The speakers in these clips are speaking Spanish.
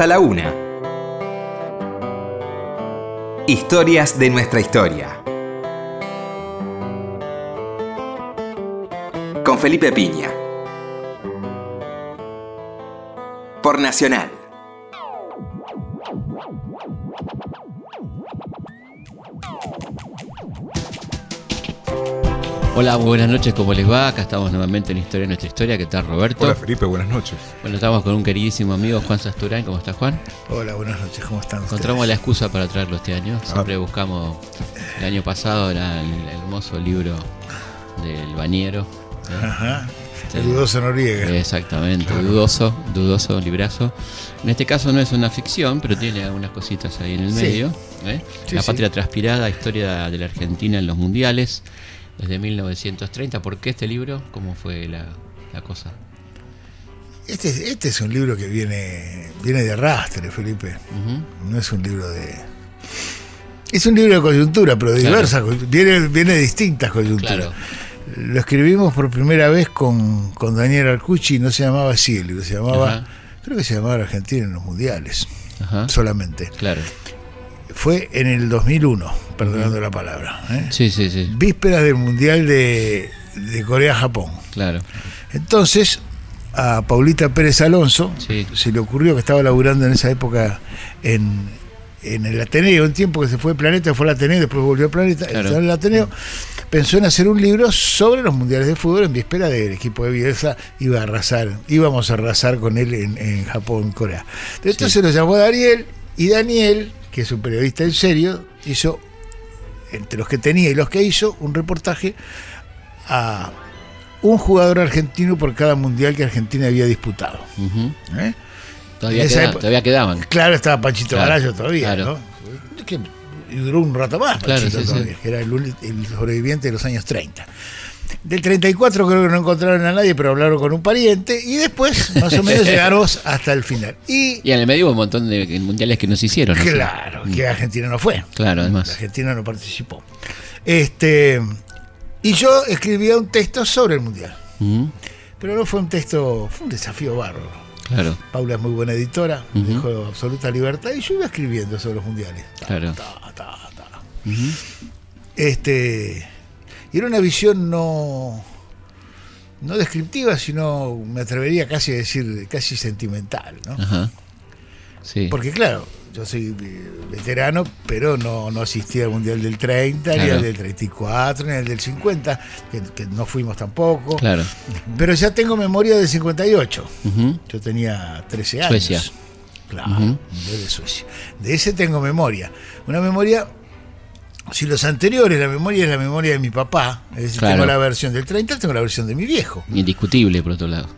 hasta la una. Historias de nuestra historia. Con Felipe Piña. Por Nacional. Hola, buenas noches, ¿cómo les va? Acá estamos nuevamente en Historia de Nuestra Historia. ¿Qué tal, Roberto? Hola Felipe, buenas noches. Bueno, estamos con un queridísimo amigo, Juan Sasturán. ¿Cómo estás, Juan? Hola, buenas noches, ¿cómo están? Encontramos la excusa para traerlo este año. Siempre buscamos. El año pasado era el hermoso libro del bañero. ¿eh? Ajá. El dudoso Noriega. Exactamente, dudoso, dudoso librazo. En este caso no es una ficción, pero tiene algunas cositas ahí en el Sí. medio. ¿eh? Sí, la sí. patria transpirada, historia de la Argentina en los mundiales, desde 1930. ¿Por qué este libro? ¿Cómo fue la, la cosa? Este, este es un libro que viene, viene de arrastre, Felipe. No es un libro de. Es un libro de coyuntura, pero de Claro. diversas. Viene, viene de distintas coyunturas. Claro. Lo escribimos por primera vez con, con Daniel Arcucci y no se llamaba así el libro, se llamaba. Creo que se llamaba Argentina en los mundiales, Ajá. solamente. Claro. Fue en el 2001, perdonando la palabra. ¿eh? Sí, sí, sí. Vísperas del Mundial de, de Corea-Japón. Claro. Entonces, a Paulita Pérez Alonso Sí. se le ocurrió que estaba laburando en esa época en, en el Ateneo, un tiempo que se fue Planeta, fue al Ateneo, después volvió al Planeta, Claro. el Ateneo, pensó en hacer un libro sobre los mundiales de fútbol en víspera del equipo de Bielsa, iba a arrasar, íbamos a arrasar con él en, en Japón, Corea. Entonces lo llamó a Daniel, y Daniel, que es un periodista en serio, hizo, entre los que tenía y los que hizo, un reportaje a un jugador argentino por cada mundial que Argentina había disputado. Ujú. ¿eh? Todavía, En esa queda- época- todavía quedaban. Claro, estaba Panchito Claro, Garayo todavía, claro. ¿no? Que- y duró un rato más Claro, Panchito sí. todavía, que era el sobreviviente de los años 30. Del 34 creo que no encontraron a nadie, pero hablaron con un pariente y después más o menos llegamos hasta el final. Y Y en el medio hubo un montón de mundiales que no se hicieron. ¿no? claro, que Argentina no fue. Claro, además. Argentina no participó. Este, y yo escribía un texto sobre el mundial. Ujú. Pero no fue un texto, fue un desafío bárbaro. Claro, Paula es muy buena editora, me Ujú. dejó absoluta libertad y yo iba escribiendo sobre los mundiales. Ta, Claro. ta, ta, ta. Ujú. Este, y era una visión no, no descriptiva, sino me atrevería casi a decir casi sentimental, ¿no? Ajá. Sí. Porque claro, yo soy veterano, pero no, no asistí al Mundial del 30, ni al del 34, ni al del 50, que, que no fuimos tampoco. Claro. Pero ya tengo memoria del 58. Ujú. Yo tenía 13 años. Suecia. Claro, Suecia. De ese tengo memoria. Una memoria, si los anteriores, la memoria es la memoria de mi papá, es decir, Claro. tengo la versión del 30, tengo la versión de mi viejo. Indiscutible, por otro lado.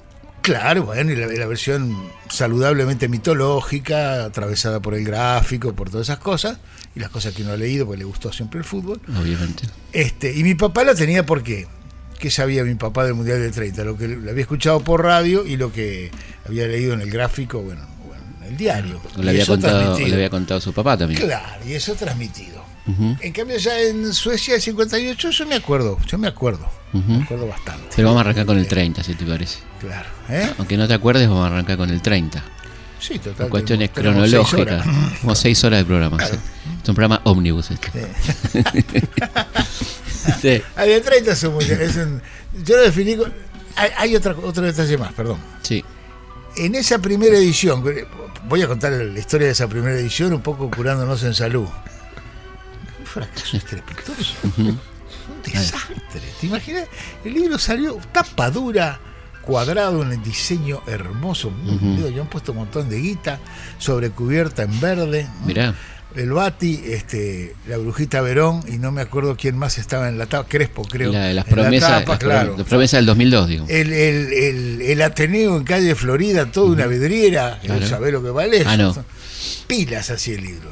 Claro, bueno, y la, la versión saludablemente mitológica, atravesada por el gráfico, por todas esas cosas, y las cosas que uno ha leído, porque le gustó siempre el fútbol. Obviamente. Este, y mi papá la tenía porque ¿qué sabía mi papá del Mundial del 30? Lo que lo había escuchado por radio y lo que había leído en el gráfico, bueno, bueno, en el diario. Le había, contado, le había contado su papá también. Claro, y eso transmitido. En cambio ya en Suecia el 58 yo me acuerdo, yo me acuerdo, me acuerdo bastante. Pero vamos a arrancar con el 30, si te parece. Claro, ¿eh? Aunque no te acuerdes, vamos a arrancar con el 30. Sí, total. Por cuestiones tenemos- cronológicas. Como seis horas de programa. sí. Es un programa ómnibus este. Sí, Ah, el 30 es un mundial, es un- yo lo definí con... Hay, hay otra, otro detalle más, perdón. sí. En esa primera edición, voy a contar la historia de esa primera edición, un poco curándonos en salud. Un fracaso estrepitoso. Un desastre. ¿Te imaginas? El libro salió tapa dura, cuadrado en el diseño hermoso. lindo, Ya han puesto un montón de guita, sobrecubierta en verde. Mirá. El Bati, este, la brujita Verón, y no me acuerdo quién más estaba en la tapa, Crespo, creo. La- las en la promesas, tapa, las claro. las promesas del 2002, digo. El, el, el, el Ateneo en calle Florida, toda una vidriera, Claro. ¿sabés lo que vale? Ah, no. Pilas así el libro.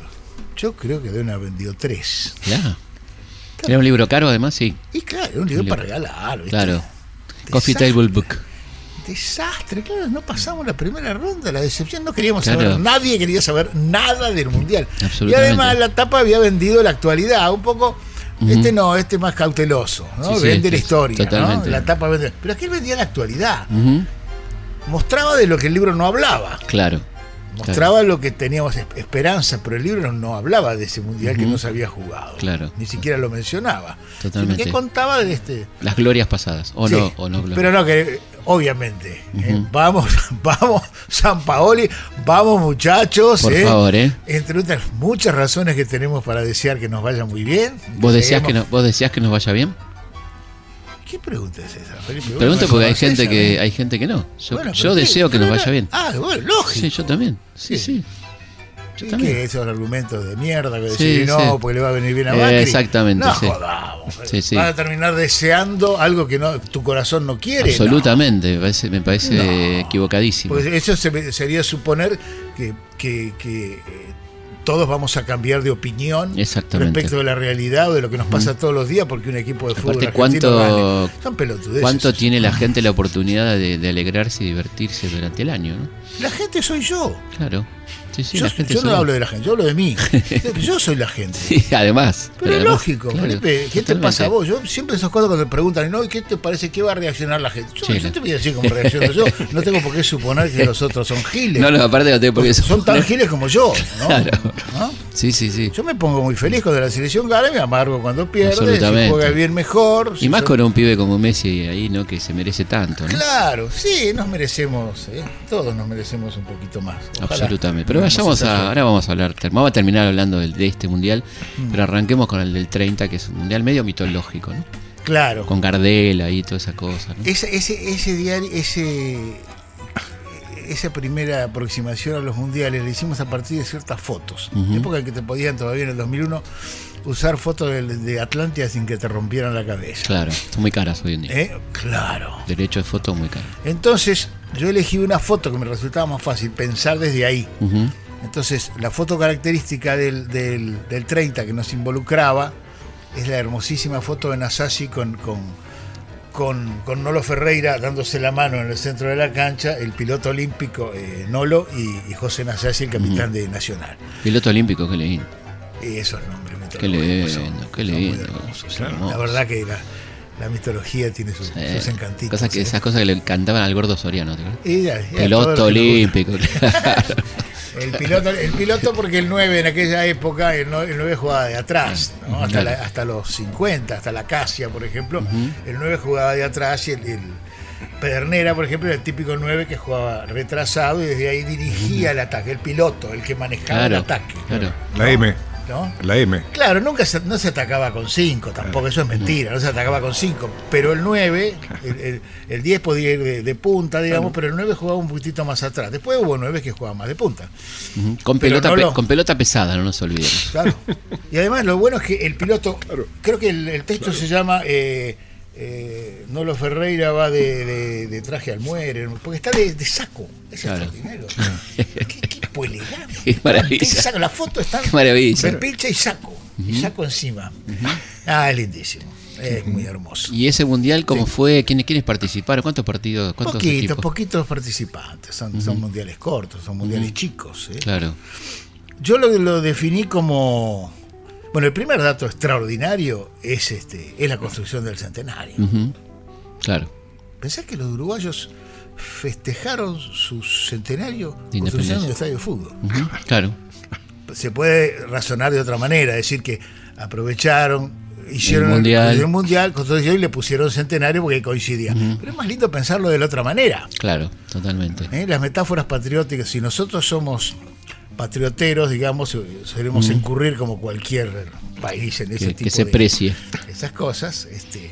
Yo creo que deben haber vendido tres. Claro. Era un libro caro, además, sí. Y claro, era un libro Un para libro. regalar. ¿viste? Claro. Coffee. Table Book. Desastre, claro, no pasamos la primera ronda, la decepción, no queríamos Claro. saber, nadie quería saber nada del Mundial. Y además la tapa había vendido la actualidad, un poco, este no, este más cauteloso, ¿no? Sí, vende la historia, ¿no? La tapa vende. Pero aquel vendía la actualidad, mostraba de lo que el libro no hablaba. Claro. Mostraba lo que teníamos es- esperanza, pero el libro no, hablaba de ese mundial que no se había jugado. Claro. Ni siquiera lo mencionaba. Totalmente. Que contaba de este. Las glorias pasadas. O Sí, no, o no glorias. Pero no, que obviamente. eh, vamos, vamos, San Paoli, vamos muchachos. Por eh. favor, ¿eh? Entre otras muchas razones que tenemos para desear que nos vaya muy bien. ¿Vos deseás, que no, ¿Vos deseás que nos vaya bien? ¿Qué pregunta es esa, Felipe? Pregunto porque hay gente que hay gente que no. Yo, Bueno, yo deseo que No, nos no, vaya bien. Ah, bueno, lógico. Sí, yo también. Sí, Sí. sí. Sí, que esos argumentos de mierda que decir no, porque le va a venir bien a Eh, Macri. exactamente, No jodamos. Vas a terminar deseando algo que no tu corazón no quiere. Absolutamente. Me parece, me parece No. equivocadísimo. Porque eso se- sería suponer que, que- que, todos vamos a cambiar de opinión respecto de la realidad o de lo que nos pasa todos los días porque un equipo de fútbol Aparte, argentino ¿cuánto- gane. Son pelotudeces. ¿Cuánto tiene la gente la oportunidad de, de alegrarse y divertirse durante el año? ¿no? La gente soy yo. Claro. Sí, sí, yo la gente yo no hablo de la gente, yo hablo de mí. yo soy la gente. Sí, además. Pero, es además, lógico, claro, Felipe, ¿qué te pasa a vos? Yo siempre esas cosas cuando me preguntan, ¿no? ¿Y qué te parece que va a reaccionar la gente? Yo, Sí, yo la- te voy a decir cómo reacciono yo. No tengo por qué suponer que los otros son giles. No, no, aparte no tengo por qué son tan giles como yo, ¿no? Claro. ¿No? Sí, sí, sí. Yo me pongo muy feliz cuando la selección gana y me amargo cuando pierde. Si juega bien, mejor. Y Si más son- con un pibe como Messi ahí, ¿no? Que se merece tanto, ¿no? Claro, sí, nos merecemos, ¿eh? todos nos merecemos un poquito más. Ojalá Absolutamente. Pero a, ahora vamos a hablar, vamos a terminar hablando del- de, este mundial, Mm. pero arranquemos con el del 30, que es un mundial medio mitológico, ¿no? Claro. Con Gardel y toda esa cosa, ¿no? Ese, ese, ese diario, ese, esa primera aproximación a los mundiales la hicimos a partir de ciertas fotos. Ujú. Época en que te podían todavía en el 2001 usar fotos de, de Atlántida sin que te rompieran la cabeza. Claro, son muy caras hoy en día. ¿Eh? Claro. Derecho de foto muy caro. Entonces, yo elegí una foto que me resultaba más fácil pensar desde ahí. Entonces, la foto característica del, del, del 30 que nos involucraba es la hermosísima foto de Nasasi con, con, con, con Nolo Ferreira dándose la mano en el centro de la cancha, el piloto olímpico eh, Nolo y, y José Nasasi, el capitán de Nacional. Piloto olímpico, qué lindo. Y esos nombres Qué lindo, qué lindo. La verdad que la, la mitología tiene sus, Eh, sus encantitos. cosas que. Esas cosas que le cantaban al gordo Soriano, Piloto olímpico. claro. El piloto, el piloto porque el 9 en aquella época, el 9, el 9 jugaba de atrás, ¿no? hasta, Claro. la- hasta los 50, hasta la Casia, por ejemplo, el 9 jugaba de atrás y el, el Pedernera, por ejemplo, era el típico 9 que jugaba retrasado y desde ahí dirigía el ataque, el piloto, el que manejaba el ataque. claro. La M. ¿no? La M. Claro, nunca se, no se atacaba con 5, tampoco, eso es mentira, no se atacaba con 5, pero el 9, el, el- el 10 podía ir de, de punta, digamos, pero el 9 jugaba un poquitito más atrás. Después hubo 9 que jugaban más de punta. Con, Pero pelota, no pe- lo- con pelota pesada, no nos olvidemos. Claro. Y además lo bueno es que el piloto, creo que el, el texto se llama eh, eh, Nolo Ferreira va de, de- de traje al muere, porque está de, de saco. Es extraordinario. Qué, elegante. Qué maravilla. Saco. La foto está maravilla. repilcha y saco. Y saco encima. Ah, es lindísimo. Es muy hermoso. ¿Y ese mundial cómo fue? ¿Quiénes, ¿Quiénes participaron? ¿Cuántos partidos? ¿Cuántos Poquitos, equipos? poquitos participantes. Son, son mundiales cortos, son mundiales chicos. ¿eh? Claro. Yo lo, lo definí como. Bueno, el primer dato extraordinario es este es la construcción del centenario. Claro. Pensá que los uruguayos festejaron su centenario De construyendo un estadio de fútbol. Claro. Se puede razonar de otra manera, decir que aprovecharon, hicieron El mundial. el mundial, construyeron y le pusieron centenario porque coincidía. Pero es más lindo pensarlo de la otra manera. Claro, totalmente. ¿eh? Las metáforas patrióticas, si nosotros somos patrioteros, digamos, solemos incurrir como cualquier país en ese Que, tipo que se de precie. esas cosas. Este,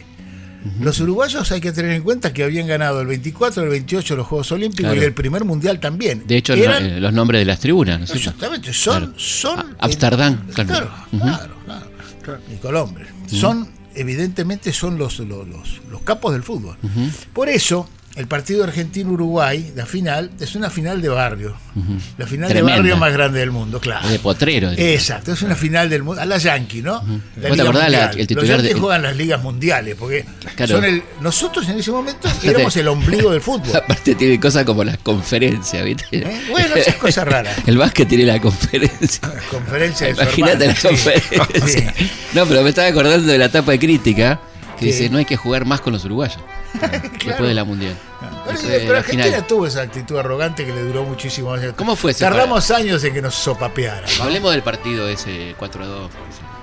Los uruguayos hay que tener en cuenta que habían ganado el 24, el 28 los Juegos Olímpicos Claro. y el primer mundial también. De hecho, Eran- eh, los nombres de las tribunas, ¿no es? Exactamente, son. Claro. son Amsterdam, claro. claro, claro, claro. Y Colombia. Son, evidentemente, son los, los, los- los capos del fútbol. Por eso, el partido Argentina-Uruguay, la final, es una final de barrio. La final Tremenda. de barrio más grande del mundo, claro. De potrero. Exacto, es una final del mundo, a la Yankee, ¿no? La ¿Vos te acordás la- el titular Los Yankees de- juegan las ligas mundiales, porque Claro. son el, nosotros en ese momento éramos el ombligo del fútbol. Aparte tiene cosas como las conferencias, ¿viste? ¿eh? Bueno, esas cosas raras. El básquet tiene la conferencia. Conferencia de Imagínate la sí. conferencia. Sí. No, pero me estaba acordando de la etapa de crítica que dice no hay que jugar más con los uruguayos. Después de la mundial. Pero, Argentina final. tuvo esa actitud arrogante que le duró muchísimos años. ¿Cómo fue ese Tardamos años en que nos sopapearan. ¿no? Hablemos del partido ese 4 a 2.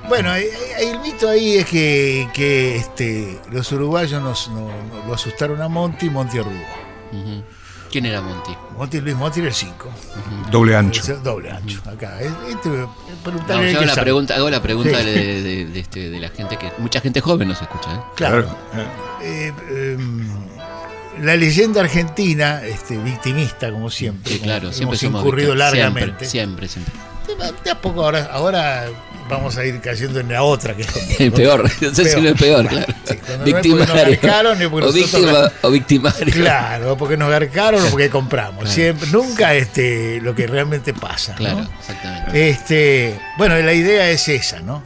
Bueno, ahí- ahí el mito ahí es que, que, este, los uruguayos nos, no- no- lo asustaron a Monti y Monti arrugó. ¿Quién era Monti? Monti, Luis Monti era el 5. Doble ancho. Doble ancho. Acá. Es- Este, No, preguntarle yo qué la sabe. pregunta, hago la pregunta Sí. de, de- de este, de la gente que. Mucha gente joven nos escucha, ¿eh? Claro. Eh, em, la leyenda argentina, este, victimista como siempre, Sí, claro, como siempre hemos incurrido largamente. Siempre, siempre. siempre. De a poco ahora, ahora vamos a ir cayendo en la otra que es El peor, no sé si no es peor, claro. Sí, no Victimario. porque o, nosotros víctima, o victimario. Claro, porque nos garcaron o porque compramos. Claro. Siempre, nunca este, lo que realmente pasa. ¿no? Claro, exactamente. Este, bueno, la idea es esa, ¿no?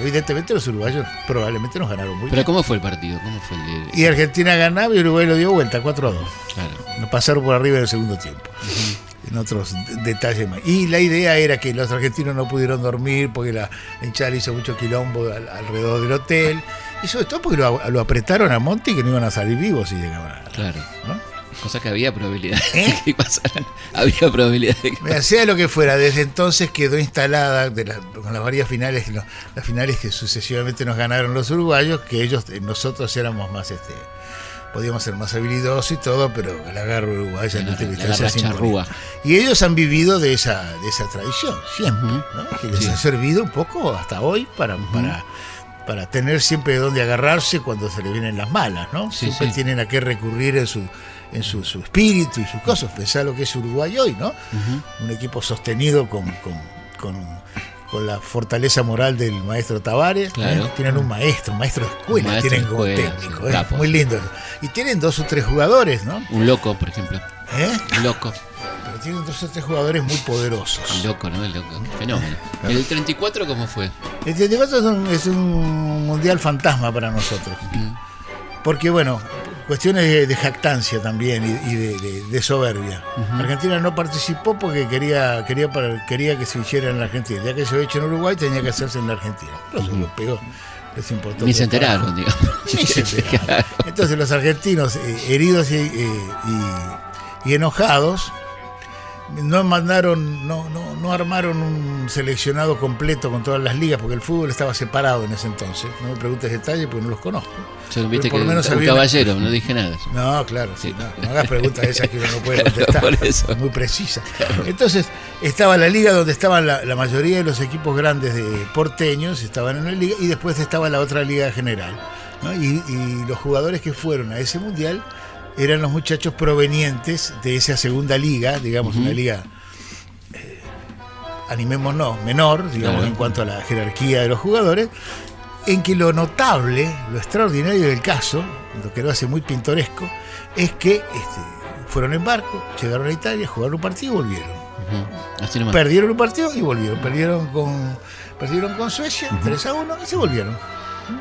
Evidentemente los uruguayos probablemente nos ganaron muy Pero bien. ¿cómo fue el partido? ¿Cómo fue el de.? Y Argentina ganaba y Uruguay lo dio vuelta, 4 a 2. Claro. Nos pasaron por arriba en el segundo tiempo. En otros de- detalles más. Y la idea era que los argentinos no pudieron dormir porque la, hinchada hizo mucho quilombo al- alrededor del hotel. Y sobre todo porque lo, lo apretaron a Monti que no iban a salir vivos si llegaban a Claro. ¿no? Cosa que había probabilidad ¿Eh? de que pasaran. Había probabilidad de que Mira, sea lo que fuera, desde entonces quedó instalada de la- con las varias finales, las finales que sucesivamente nos ganaron los uruguayos, que ellos, eh, nosotros éramos más, este, podíamos ser más habilidosos y todo, pero el agarro uruguayo en última instancia charrúa. Y ellos han vivido de esa, de esa tradición, siempre. ¿no? que les Sí. ha servido un poco hasta hoy para, para, para tener siempre de dónde agarrarse cuando se le vienen las malas, ¿no? Sí, siempre sí. tienen a qué recurrir en su en su, su espíritu y sus cosas. Pensá lo que es Uruguay hoy, ¿no? Un equipo sostenido con, con, con- con la fortaleza moral del maestro Tavares. Claro. ¿eh? Tienen un maestro, un maestro de escuela, maestro tienen como técnico. ¿eh? Muy lindo. Y tienen dos o tres jugadores, ¿no? Un loco, por ejemplo. ¿Eh? Un loco. Pero tienen dos o tres jugadores muy poderosos. Un loco, ¿no? El loco. Fenómeno. ¿El 34 cómo fue? El 34 es un, es un mundial fantasma para nosotros. Porque, bueno, cuestiones de, de jactancia también y, y de, de- de soberbia. Argentina no participó porque quería quería para- quería que se hiciera en la Argentina. Ya que se había hecho en Uruguay, tenía que hacerse en la Argentina. Pero se lo pegó. Les importó Ni se enteraron, digamos. Ni se enteraron. Entonces los argentinos eh, heridos y, eh, y- y enojados no mandaron, no, no, no armaron un seleccionado completo con todas las ligas porque el fútbol estaba separado en ese entonces. No me preguntes detalles porque no los conozco. Solo viste por que lo menos un había caballero, no dije nada. No, claro, sí, no, no hagas preguntas esas que uno no puede Claro, contestar. por eso. Muy precisa. Entonces, estaba la liga donde estaban la, la mayoría de los equipos grandes de porteños, estaban en la liga, y después estaba la otra liga general. ¿no? Y, y los jugadores que fueron a ese mundial eran los muchachos provenientes de esa segunda liga, digamos, una liga. eh, Animémonos, menor, digamos, Claro. en cuanto a la jerarquía de los jugadores, en que lo notable, lo extraordinario del caso, lo que lo hace muy pintoresco, es que este, fueron en barco, llegaron a Italia, jugaron un partido y volvieron. Así nomás. Perdieron un partido y volvieron. Perdieron con, perdieron con Suecia, 3 a 1 y se volvieron.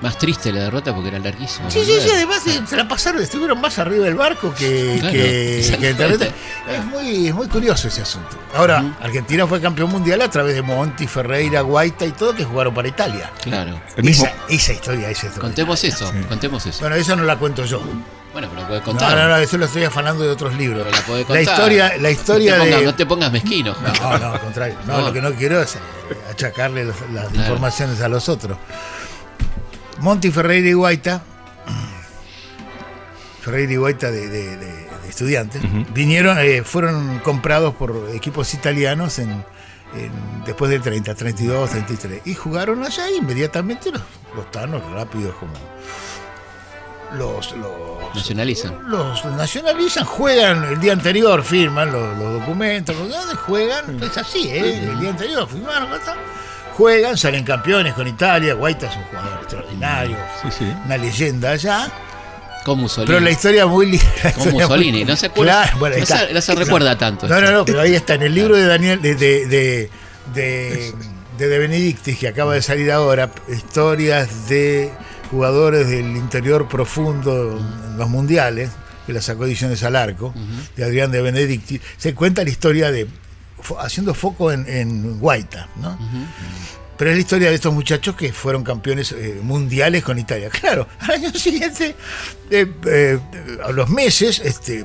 Más triste la derrota porque era larguísimo. Sí, sí, sí, además eh, se la pasaron, estuvieron más arriba del barco que, Claro, que, que el. Es muy, es muy curioso ese asunto. Ahora, Argentina fue campeón mundial a través de Monti, Ferreira, Guaita y todo que jugaron para Italia. Claro. Esa, esa historia es extraordinaria. Contemos eso, contemos eso. Bueno, eso no la cuento yo. Bueno, pero lo puedes No, contar. no, no, eso lo estoy afanando de otros libros. Pero la podés La contar. historia, la historia no te pongas, de. No te pongas mezquino. No, no, al contrario. No, No. lo que no quiero es achacarle los- las Claro. informaciones a los otros. Monti, Ferreira y Guaita, Ferreira y Guaita de, de- de- de estudiantes, vinieron, eh, fueron comprados por equipos italianos en, en- después del 30, 32, 33. Y jugaron allá y inmediatamente los, los tanos rápidos como los, los Nacionalizan. los nacionalizan, juegan el día anterior, firman los, los documentos, los juegan, es así, ¿eh? el día anterior firmaron, ¿verdad? Juegan, salen campeones con Italia, Guaita es un jugador extraordinario, Sí, sí. una leyenda allá, Con Mussolini. pero la historia muy linda. Con Mussolini. muy- No se acuerda. Claro, bueno, no, se, está. no se recuerda tanto. No, no, no, pero ahí está, en el libro de Daniel, de, de, de, de, de De Benedictis, que acaba de salir ahora, historias de jugadores del interior profundo en los mundiales, que la sacó Ediciones al Arco, de Adrián de Benedictis, se cuenta la historia de, haciendo foco en, en Guaita, ¿no? pero es la historia de estos muchachos que fueron campeones eh, mundiales con Italia. Claro, al año siguiente, eh, eh, a los meses, este,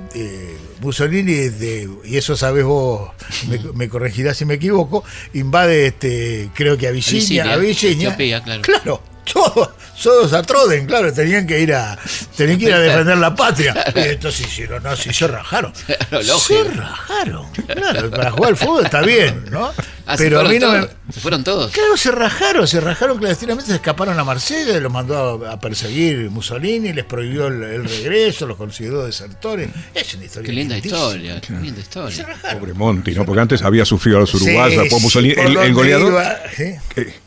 Mussolini, de- y eso sabes vos, me, me corregirás si me equivoco, invade, este, creo que a Virginia, a Abisinia, Virginia. Etiopía, claro. Claro, todos, todos a Troden, claro, tenían que ir a, tenían que ir a defender la patria. Y entonces hicieron, no, sí, se rajaron. Claro, se rajaron. Claro, para jugar al fútbol está bien, ¿no? Ah, Pero a fueron mí no me, todos. Se fueron todos. Claro, se rajaron, se rajaron clandestinamente, se escaparon a Marsella, los mandó a, perseguir Mussolini, les prohibió el, el regreso, los consideró desertores. Es una historia. Qué linda lindísima. historia, qué linda Se historia. rajaron. Pobre Monti, ¿no? Porque antes había sufrido a los uruguayos, Sí, sí, el, goleador, iba,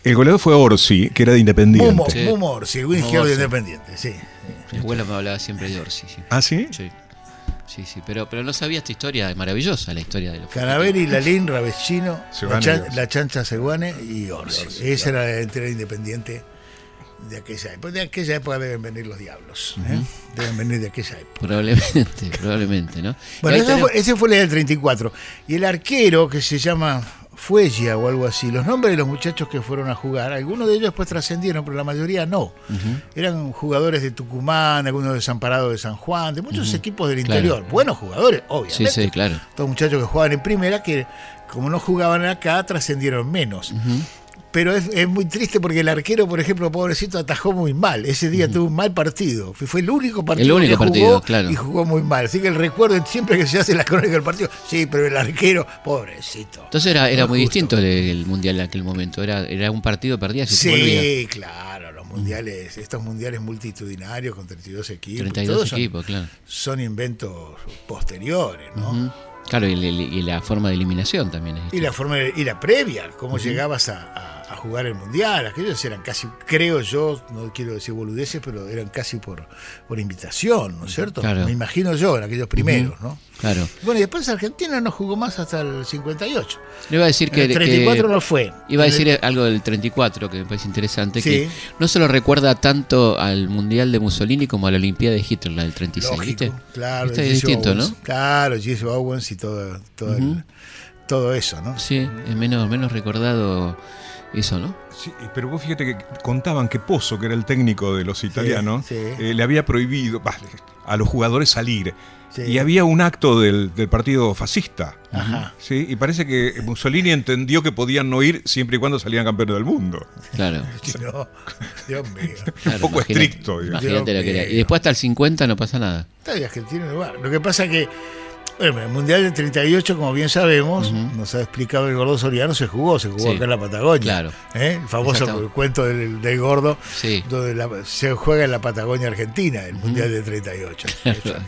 el goleador fue Orsi, que era de Independiente. Mumo, Sí. Mumo Orsi, el Orsi. independiente, sí. Mi abuela me hablaba siempre de Orsi. Sí, ¿Ah, sí? sí, sí, sí, pero, pero no sabía esta historia, es maravillosa la historia de los Canaveri, Lalín, Ravescino, la, chan- chancha Seguane y Orsi. Esa era la entera independiente de aquella época. De aquella época deben venir los diablos. ¿eh? Deben venir de aquella época. Probablemente, probablemente, ¿no? Bueno, ese tenemos- fue, ese fue la del 34. Y el arquero, que se llama Fuella o algo así, los nombres de los muchachos que fueron a jugar, algunos de ellos pues trascendieron, pero la mayoría no. Eran jugadores de Tucumán, algunos desamparados de San Juan, de muchos equipos del Claro. interior. Buenos jugadores, Sí, obviamente. sí, claro. Todos muchachos que jugaban en primera, que como no jugaban acá, trascendieron menos. Pero es, es muy triste porque el arquero, por ejemplo, pobrecito, atajó muy mal. Ese día tuvo un mal partido. Fue, el único partido único que partido, jugó claro. y jugó muy mal. Así que el recuerdo siempre que se hace la crónica del partido, sí, pero el arquero, pobrecito. Entonces era, era muy justo. distinto el, el mundial en aquel momento. Era, era un partido perdía, se volvía. Sí, claro, los mundiales, estos mundiales multitudinarios con 32 equipos, 32 todos son, equipos, claro. son inventos posteriores, ¿no? Claro, y, el- y la forma de eliminación también es Y la forma de- y la previa, cómo llegabas a, a- a jugar el mundial, aquellos eran casi, creo yo, no quiero decir boludeces, pero eran casi por, por invitación, ¿no es cierto? Claro. Me imagino yo, en aquellos primeros, ¿no? Claro. Bueno, y después Argentina no jugó más hasta el 58. Le iba a decir En que. el 34 que- no fue. Iba a el- decir algo del 34 que me parece interesante, Sí. que no se lo recuerda tanto al Mundial de Mussolini como a la Olimpiada de Hitler, la del 36, Lógico, ¿viste? claro. Es distinto, Owens. ¿no? Claro, Jesse Owens y todo, todo, el- todo eso, ¿no? Sí, es menos, menos recordado eso, ¿no? Sí, pero vos fíjate que contaban que Pozo, que era el técnico de los italianos, sí. eh, le había prohibido bah, a los jugadores salir. Sí. Y había un acto del, del partido fascista. Ajá. ¿sí? Y parece que Mussolini entendió que podían no ir siempre y cuando salían campeones del mundo. Claro. No, Dios mío. claro, un poco imagínate, estricto. digamos. Imagínate lo que era. Y después hasta el 50 no pasa nada. Está de Argentina en lugar. Lo que pasa que, bueno, el Mundial del 38, como bien sabemos, nos ha explicado el gordo Soriano, se jugó, se jugó Sí. acá en la Patagonia. Claro. ¿Eh? El famoso cuento del, del gordo, Sí. donde la- se juega en la Patagonia Argentina, el Mundial del 38. Esa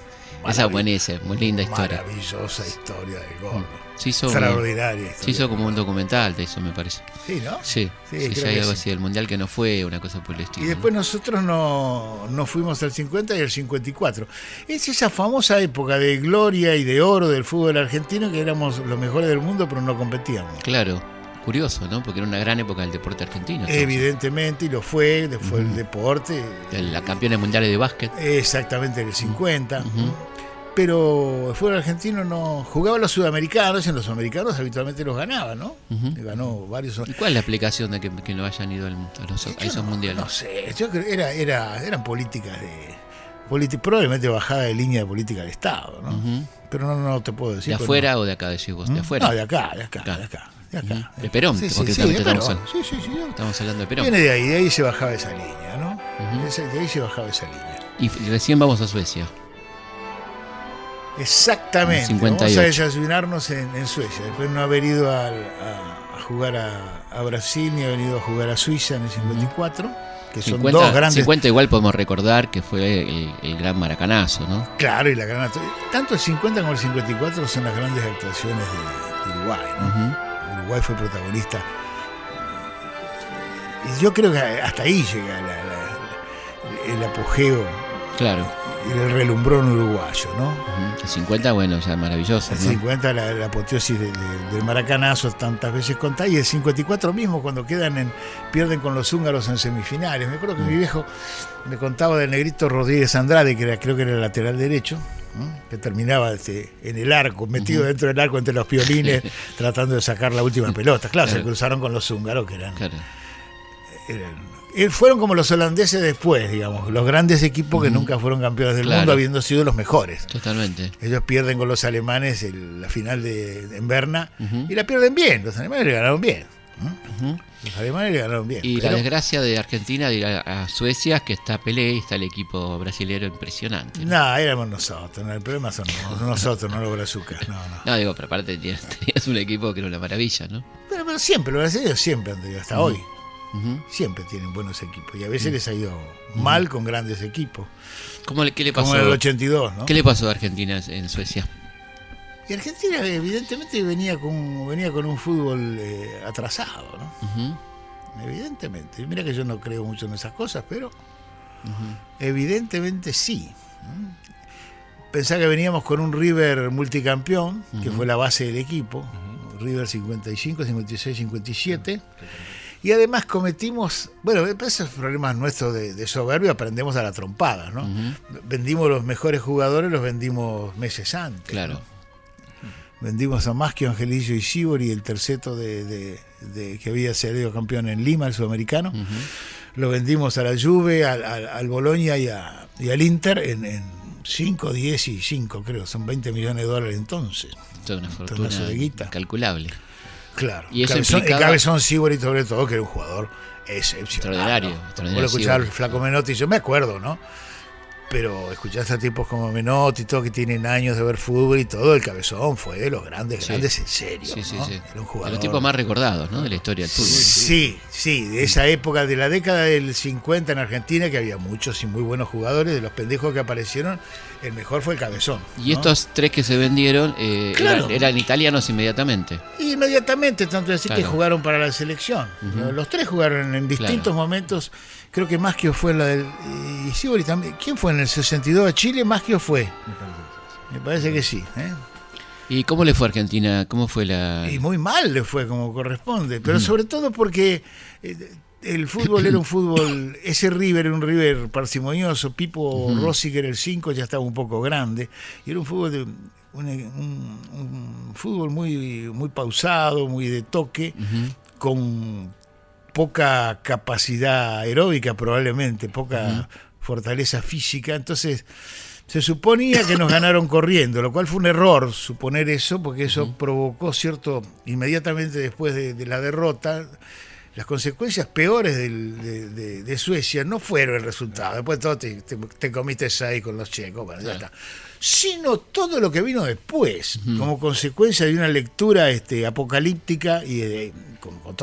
Esa buenísima, muy linda historia. Maravillosa historia del gordo. Se hizo, Extraordinaria se hizo como un documental de eso, me parece. Sí, ¿no? Sí, Sí, sí, creo que algo sí. así, el mundial que no fue, una cosa por el estilo. Y ¿no? después nosotros no, no fuimos al 50 y al 54. Es esa famosa época de gloria y de oro del fútbol argentino que éramos los mejores del mundo pero no competíamos. Claro, curioso, ¿no? Porque era una gran época del deporte argentino. Evidentemente, y lo fue, fue el deporte, La campeona mundiales de básquet. exactamente en el 50. Pero el fútbol argentino no jugaba a los sudamericanos y en los sudamericanos habitualmente los ganaba, ¿no? Ganó varios. ¿Y cuál es la explicación de que, que no hayan ido al- a, los- a Yo esos no- mundiales? No sé, yo creo era, era, eran políticas de. politi- probablemente bajada de línea de política del Estado, ¿no? Pero no, no te puedo decir. ¿De afuera o de acá, decís vos? ¿De afuera? No, de acá, de acá, Claro. de acá. De acá. De Perón, Sí, sí, porque sí, de estamos Perón. al- Sí, sí, sí. Estamos hablando de Perón. Viene de ahí, de ahí se bajaba esa línea, ¿no? De ahí se bajaba esa línea. Y recién vamos a Suecia. Exactamente. En 58. Vamos a desayunarnos en, en Suecia. Después de no haber ido a, a jugar a, a Brasil ni haber ido a jugar a Suiza en el 54, que son 50, dos grandes. 50 igual podemos recordar que fue el, el gran maracanazo, ¿no? Claro, y la gran Tanto el 50 como el 54 son las grandes actuaciones de, de Uruguay, ¿no? Uruguay fue protagonista. Y yo creo que hasta ahí llega la- la- el apogeo Claro. y el relumbrón uruguayo, ¿no? Ujú. El 50, bueno, ya maravilloso. El ¿no? 50 50 la, la apoteosis de- de- del maracanazo tantas veces contada y el 54 mismo cuando quedan en pierden con los húngaros en semifinales. Me acuerdo que mi viejo me contaba del negrito Rodríguez Andrade, que era, creo que era el lateral derecho, que terminaba este, en el arco, metido dentro del arco entre los piolines, tratando de sacar la última pelota. Claro, se cruzaron con los húngaros, que eran Claro. eran- fueron como los holandeses después, digamos, los grandes equipos que nunca fueron campeones del Claro. mundo habiendo sido los mejores. Totalmente. Ellos pierden con los alemanes el- la final de, en Berna y la pierden bien. Los alemanes le ganaron bien. Los alemanes le ganaron bien. Y la desgracia de Argentina de ir a, a Suecia que está Pelé y está el equipo brasilero impresionante. ¿no? Éramos nosotros. no, el problema son no- nosotros, no los brazucas. No, no. No, digo, pero aparte tenías, tenías un equipo que era una maravilla, ¿no? Pero, pero siempre, los brasileños siempre han tenido, hasta hoy. Siempre tienen buenos equipos. Y a veces les ha ido mal con grandes equipos. ¿Cómo le, ¿Qué le pasó? Como en el 82, ¿no? ¿Qué le pasó a Argentina en Suecia? Y Argentina, evidentemente, venía con, venía con un fútbol eh, atrasado, ¿no? Evidentemente. Mira que yo no creo mucho en esas cosas, pero evidentemente sí. Pensá que veníamos con un River multicampeón, que fue la base del equipo. River 55, 56, 57. Y además cometimos, bueno, esos problemas nuestros de, de soberbia aprendemos a la trompada, ¿no? Vendimos los mejores jugadores, los vendimos meses antes. Claro. ¿no? Vendimos a Masquio, Angelillo y Sibori, el terceto de, de- de- que había salido campeón en Lima, el sudamericano. Lo vendimos a la Juve, al, al, al Boloña y, a- y al Inter en 5, 10 y 5, creo. Son 20 millones de dólares entonces. Toda una fortuna de guita. incalculable. Claro. Y eso Cabezón, implicaba- el Cabezón Sibori, sobre todo, que era un jugador excepcional. Extraordinario, ¿no? extraordinario al Sibori. Flaco Menotti, yo me acuerdo, ¿no? Pero escuchás a tipos como Menotti, todo que tienen años de ver fútbol y todo, el Cabezón fue de los grandes, Sí. grandes en serio. Sí, sí, ¿no? sí. Era un De los tipos más recordados, ¿no? De la historia del fútbol. Sí, sí, de esa época, de la década del 50 en Argentina, que había muchos y muy buenos jugadores, de los pendejos que aparecieron, el mejor fue el Cabezón. Y ¿no? estos tres que se vendieron eh, Claro. eran, eran italianos inmediatamente. Y inmediatamente, tanto así que jugaron para la selección. Los tres jugaron en distintos Claro. momentos. Creo que Maschio fue en la del. Y Sibori también. ¿Quién fue en el 62 a Chile? Maschio fue. Me parece que sí. ¿eh? ¿Y cómo le fue a Argentina? ¿Cómo fue la...? Y muy mal le fue como corresponde. Pero sobre todo porque eh, el fútbol era un fútbol. Ese River era un River parsimonioso. Pipo Rossi, que era el 5, ya estaba un poco grande. Y era un fútbol de. Un, un- un fútbol muy, muy pausado, muy de toque, con poca capacidad aeróbica probablemente, poca fortaleza física. Entonces, se suponía que nos ganaron corriendo, lo cual fue un error suponer eso, porque eso provocó cierto, inmediatamente después de, de la derrota, las consecuencias peores del- de, de- de Suecia no fueron el resultado, después todo te, te- te comiste ahí con los checos, bueno, ya está. Sino todo lo que vino después, como consecuencia de una lectura este, apocalíptica y de- con, con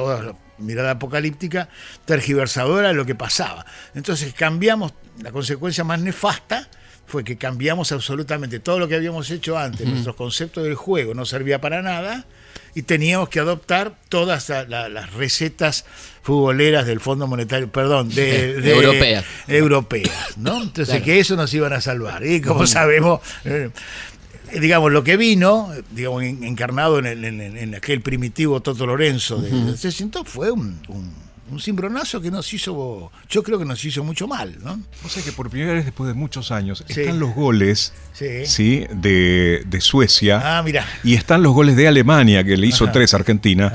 mirada apocalíptica, tergiversadora de lo que pasaba. Entonces cambiamos, la consecuencia más nefasta fue que cambiamos absolutamente todo lo que habíamos hecho antes, nuestros conceptos del juego no servía para nada y teníamos que adoptar todas la- la- las recetas futboleras del Fondo Monetario, perdón, de, de- Europeas. europeas, ¿no? Entonces Claro. que eso nos iban a salvar. Y como sabemos, eh, digamos, lo que vino, eh, digamos, en- encarnado en, el- en- aquel primitivo Toto Lorenzo de, de 60 fue un, un, un cimbronazo que nos hizo, yo creo que nos hizo mucho mal, ¿no? O sea que por primera vez después de muchos años Sí. están los goles Sí. ¿sí? De, de Suecia Ah, mira. y están los goles de Alemania, que le hizo Ajá. tres a Argentina.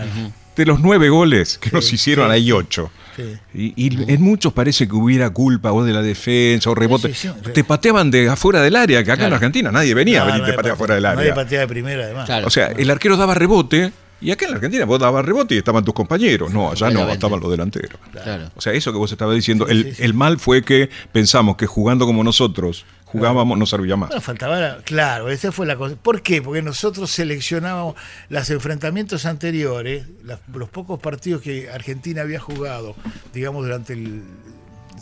De los nueve goles que nos hicieron, sí, hay ocho. Sí. Y, y en muchos parece que hubiera culpa o de la defensa o rebote. Sí, sí, sí. Te pateaban de afuera del área, que acá en. Argentina nadie venía a No, venir te nadie patea patea- fuera del Nadie área. patea de primera, además. Claro. O sea, el arquero daba rebote y acá en la Argentina vos dabas rebote y estaban tus compañeros. No, allá no, estaban los delanteros. Claro. O sea, eso que vos estabas diciendo, Sí, el, sí, sí. el mal fue que pensamos que jugando como nosotros jugábamos no servía más. Bueno, faltaba, la- claro, esa fue la cosa. ¿Por qué? Porque nosotros seleccionábamos los enfrentamientos anteriores, las- los pocos partidos que Argentina había jugado, digamos, durante el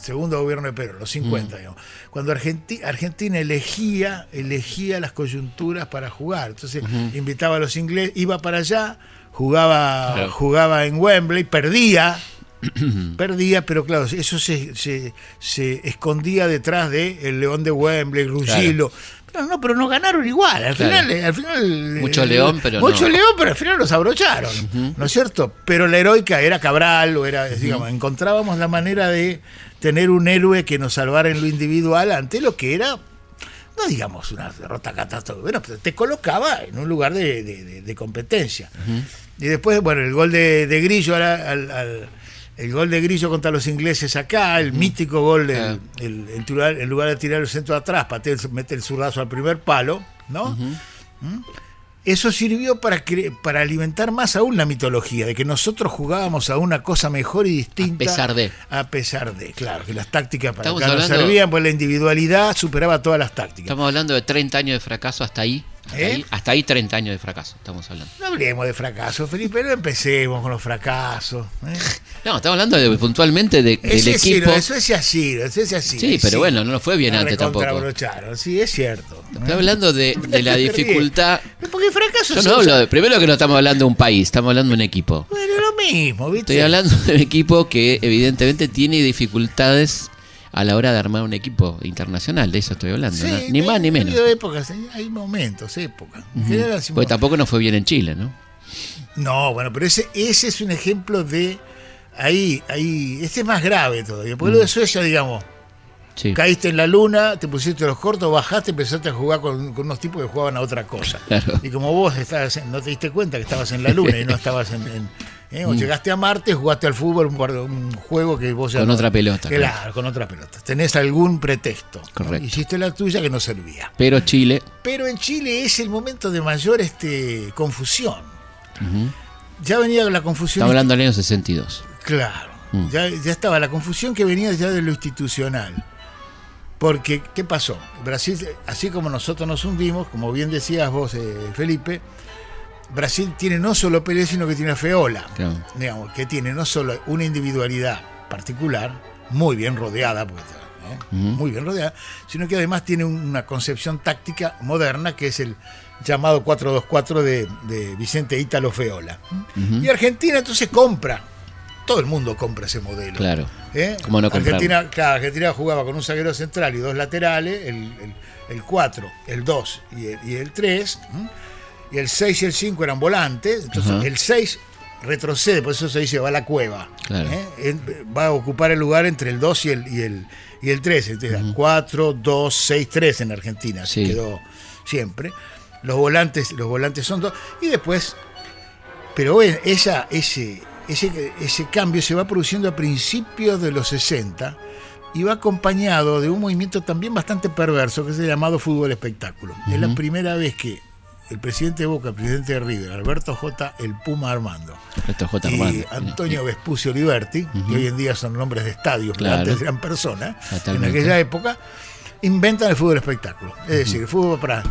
segundo gobierno de Perón, los 50, digamos. Cuando Argenti- Argentina elegía, elegía las coyunturas para jugar. Entonces, invitaba a los ingleses, iba para allá, jugaba, Claro. jugaba en Wembley, perdía. perdía, pero claro, eso se, se, se escondía detrás de el León de Wembley, Ruggiero. Pero no, pero no ganaron igual. Al Claro. final, al final Mucho eh, león, pero mucho no. león, pero al final los abrocharon, ¿no es cierto? Pero la heroica era Cabral o era, digamos, encontrábamos la manera de tener un héroe que nos salvara en lo individual ante lo que era no digamos una derrota catastrófica, bueno, pero te colocaba en un lugar de, de- de- de competencia. Y después, bueno, el gol de, de Grillo al, al- al- el gol de Grillo contra los ingleses acá, el mítico gol del, Claro. el- en, lugar, de tirar el centro atrás, patea mete el zurdazo al primer palo, ¿no? ¿Mm? Eso sirvió para, para alimentar más aún la mitología, de que nosotros jugábamos a una cosa mejor y distinta. A pesar de. A pesar de, claro, que las tácticas para acá no servían, pues la individualidad superaba todas las tácticas. Estamos hablando de 30 años de fracaso hasta ahí. Hasta, ¿Eh? ahí, hasta ahí 30 años de fracaso, estamos hablando. No hablemos de fracasos, Felipe, no empecemos con los fracasos. ¿eh? No, estamos hablando de, puntualmente de- del equipo. no, eso es así, eso es así. Sí, pero bueno, no nos fue bien La antes tampoco. Sí, es cierto. Estoy hablando de, de la dificultad. Porque fracaso Yo no hablo de, primero que no estamos hablando de un país, estamos hablando de un equipo. Bueno, lo mismo, ¿viste? Estoy hablando de un equipo que evidentemente tiene dificultades a la hora de armar un equipo internacional, de eso estoy hablando, Sí, ¿no? ni más ni menos. habido épocas, hay- hay momentos, épocas. Decimos- Porque tampoco nos fue bien en Chile, ¿no? No, bueno, pero ese, ese es un ejemplo de. Ahí, ahí. Este es más grave todavía. Porque lo de Suecia, digamos, Sí. caíste en la luna, te pusiste los cortos, bajaste, empezaste a jugar con, con unos tipos que jugaban a otra cosa. Claro. Y como vos estabas en- no te diste cuenta que estabas en la luna y no estabas en. en- ¿eh? O llegaste a Marte, jugaste al fútbol, un, juego que vos ya. Con no- otra pelota, Claro, claro. con otra pelota. Tenés algún pretexto. ¿no? Correcto. Hiciste la tuya que no servía. Pero Chile, Pero en Chile es el momento de mayor este, confusión. Ya venía la confusión. estamos hablando del año 62. Claro, Mm. ya, ya estaba la confusión que venía ya de lo institucional. Porque, ¿qué pasó? Brasil, así como nosotros nos hundimos, como bien decías vos, eh, Felipe, Brasil tiene no solo Pelé, sino que tiene a Feola. Claro. Digamos, que tiene no solo una individualidad particular, muy bien rodeada, ¿eh? muy bien rodeada, sino que además tiene una concepción táctica moderna que es el llamado 4-2-4 de, de Vicente Ítalo Feola. Y Argentina entonces compra, todo el mundo compra ese modelo. Claro. ¿Eh? ¿Cómo no? Argentina, claro, Argentina jugaba con un zaguero central y dos laterales, el, el, el 4, el 2 y el, y el 3, ¿m? Y el 6 y el 5 eran volantes, entonces Ajá. el 6 retrocede, por eso se dice va a la cueva, Claro. ¿eh? Va a ocupar el lugar entre el 2 y el, y el, y el 3, entonces 4, 2, 6, 3 en Argentina, así Sí. quedó siempre. Los volantes, los volantes son dos, y después pero esa, ese, ese, ese cambio se va produciendo a principios de los 60 y va acompañado de un movimiento también bastante perverso que es el llamado fútbol espectáculo. Es la primera vez que el presidente de Boca, el presidente de River, Alberto J. el Puma Armando, es J. y Armando. Antonio Vespucio Liberti, que hoy en día son nombres de estadios, pero Claro. antes eran personas, en aquella época, inventan el fútbol espectáculo. Es decir, el fútbol para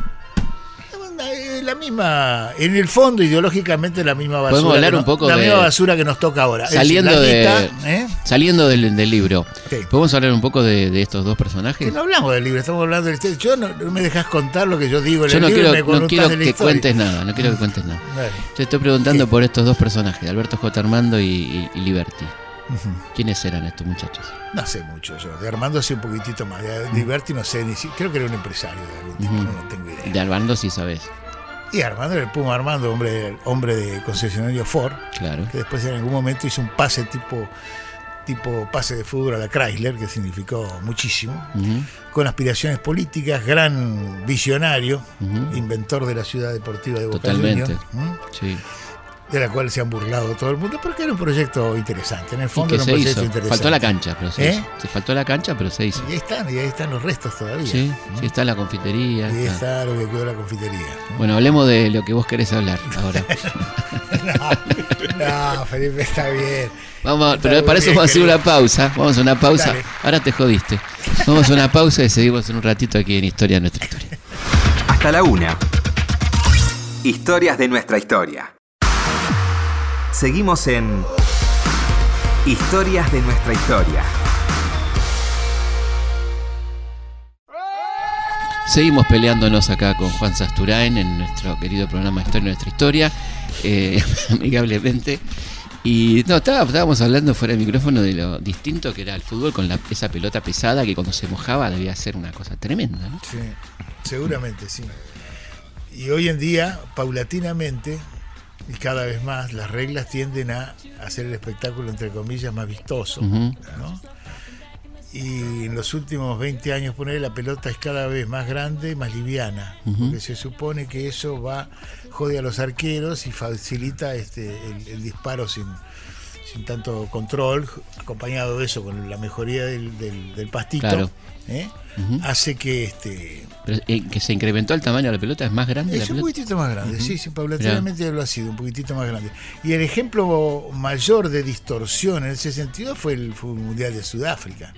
la misma, en el fondo ideológicamente la misma basura. Podemos hablar que un poco la de- misma basura que nos toca ahora. Saliendo la de, guita, ¿eh? saliendo del, del libro, Sí. ¿podemos hablar un poco de, de estos dos Que personajes? no hablamos del libro, estamos hablando del. Yo no, no me dejas contar lo que yo digo en Yo el no libro. quiero, me no la que historia. cuentes nada, no quiero que cuentes nada. Dale. Te estoy preguntando ¿Qué? por estos dos personajes, Alberto J. Armando y, y- y Liberty. ¿Quiénes eran estos muchachos? No sé mucho yo. De Armando sé un poquitito más. De Diverti no sé ni si. Creo que era un empresario de algún tipo, no tengo idea. De Armando sí sabes, Y Armando era el Puma Armando, hombre, hombre de concesionario Ford, claro. que después en algún momento hizo un pase tipo tipo pase de fútbol a la Chrysler, que significó muchísimo, con aspiraciones políticas, gran visionario, inventor de la ciudad deportiva de Boca Totalmente. Sí. De la cual se han burlado todo el mundo, porque era un proyecto interesante. En el ¿Y fondo era un proyecto hizo? interesante. Faltó la cancha, pero se ¿Eh? hizo. Se faltó la cancha, pero se hizo. Y ahí están, y ahí están los restos todavía. Sí, sí está la confitería. Y ahí está. está lo que quedó la confitería. ¿no? Bueno, hablemos de lo que vos querés hablar ahora. No, Felipe, está bien. Vamos, Está pero para eso vamos a hacer una pausa. Vamos a una pausa. Dale. Ahora te jodiste. Vamos a una pausa y seguimos en un ratito aquí en Historia de nuestra historia. Hasta la una. Historias de nuestra historia. Seguimos en Historias de nuestra historia. Seguimos peleándonos acá con Juan Sasturain en nuestro querido programa Historia de nuestra historia, eh, amigablemente. Y no, estaba- estábamos hablando fuera del micrófono de lo distinto que era el fútbol con la- esa pelota pesada que cuando se mojaba debía ser una cosa tremenda, ¿no? Sí, seguramente sí. Y hoy en día, paulatinamente, y cada vez más, las reglas tienden a hacer el espectáculo, entre comillas, más vistoso. ¿no? Y en los últimos 20 años, poner la pelota es cada vez más grande, más liviana, porque se supone que eso va, jode a los arqueros y facilita este, el, el disparo sin, sin tanto control, acompañado de eso con la mejoría del, del- del pastito, Claro. ¿eh? Hace que este Pero, eh, que se incrementó el tamaño de la pelota, es más grande la es un pelota. poquitito más grande, sí, sí, paulatinamente lo ha sido, un poquitito más grande. Y el ejemplo mayor de distorsión en ese sentido fue el, fue el Mundial de Sudáfrica.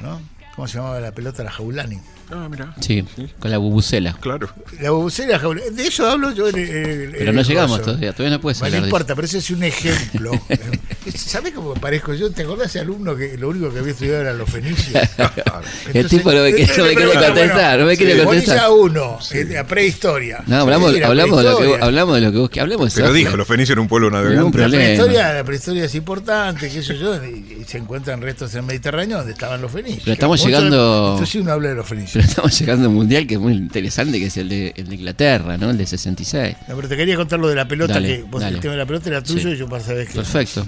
¿no? ¿Cómo se llamaba la pelota? La Jaulani. Ah, mira. Sí, con la bubucela. Claro. La bubucela. De eso hablo yo en el- en Pero en no el llegamos coso. todavía, todavía no puedes Bueno, hablar no de importa, pero ese es un ejemplo. ¿Sabés cómo parezco yo? ¿Te acordás ese alumno que lo único que había estudiado era los fenicios? El tipo no me quiere- no me quiere contestar, no me quiere contestar. Bonilla 1, eh, a prehistoria. No, hablamos, Sí, la hablamos, de lo que, hablamos de lo que vos que hablemos de Pero dijo, los fenicios eran un pueblo navegante. La prehistoria, la prehistoria es importante, qué sé yo, y, se encuentran restos en el Mediterráneo donde estaban los fenicios. Pero estamos llegando- Entonces sí uno habla de los Pero estamos llegando a un mundial que es muy interesante, que es el de, el de Inglaterra, ¿no? El de 66. No, pero te quería contar lo de la pelota, Dale, que vos dale. el tema de la pelota era tuyo Sí. y yo para saber que Perfecto.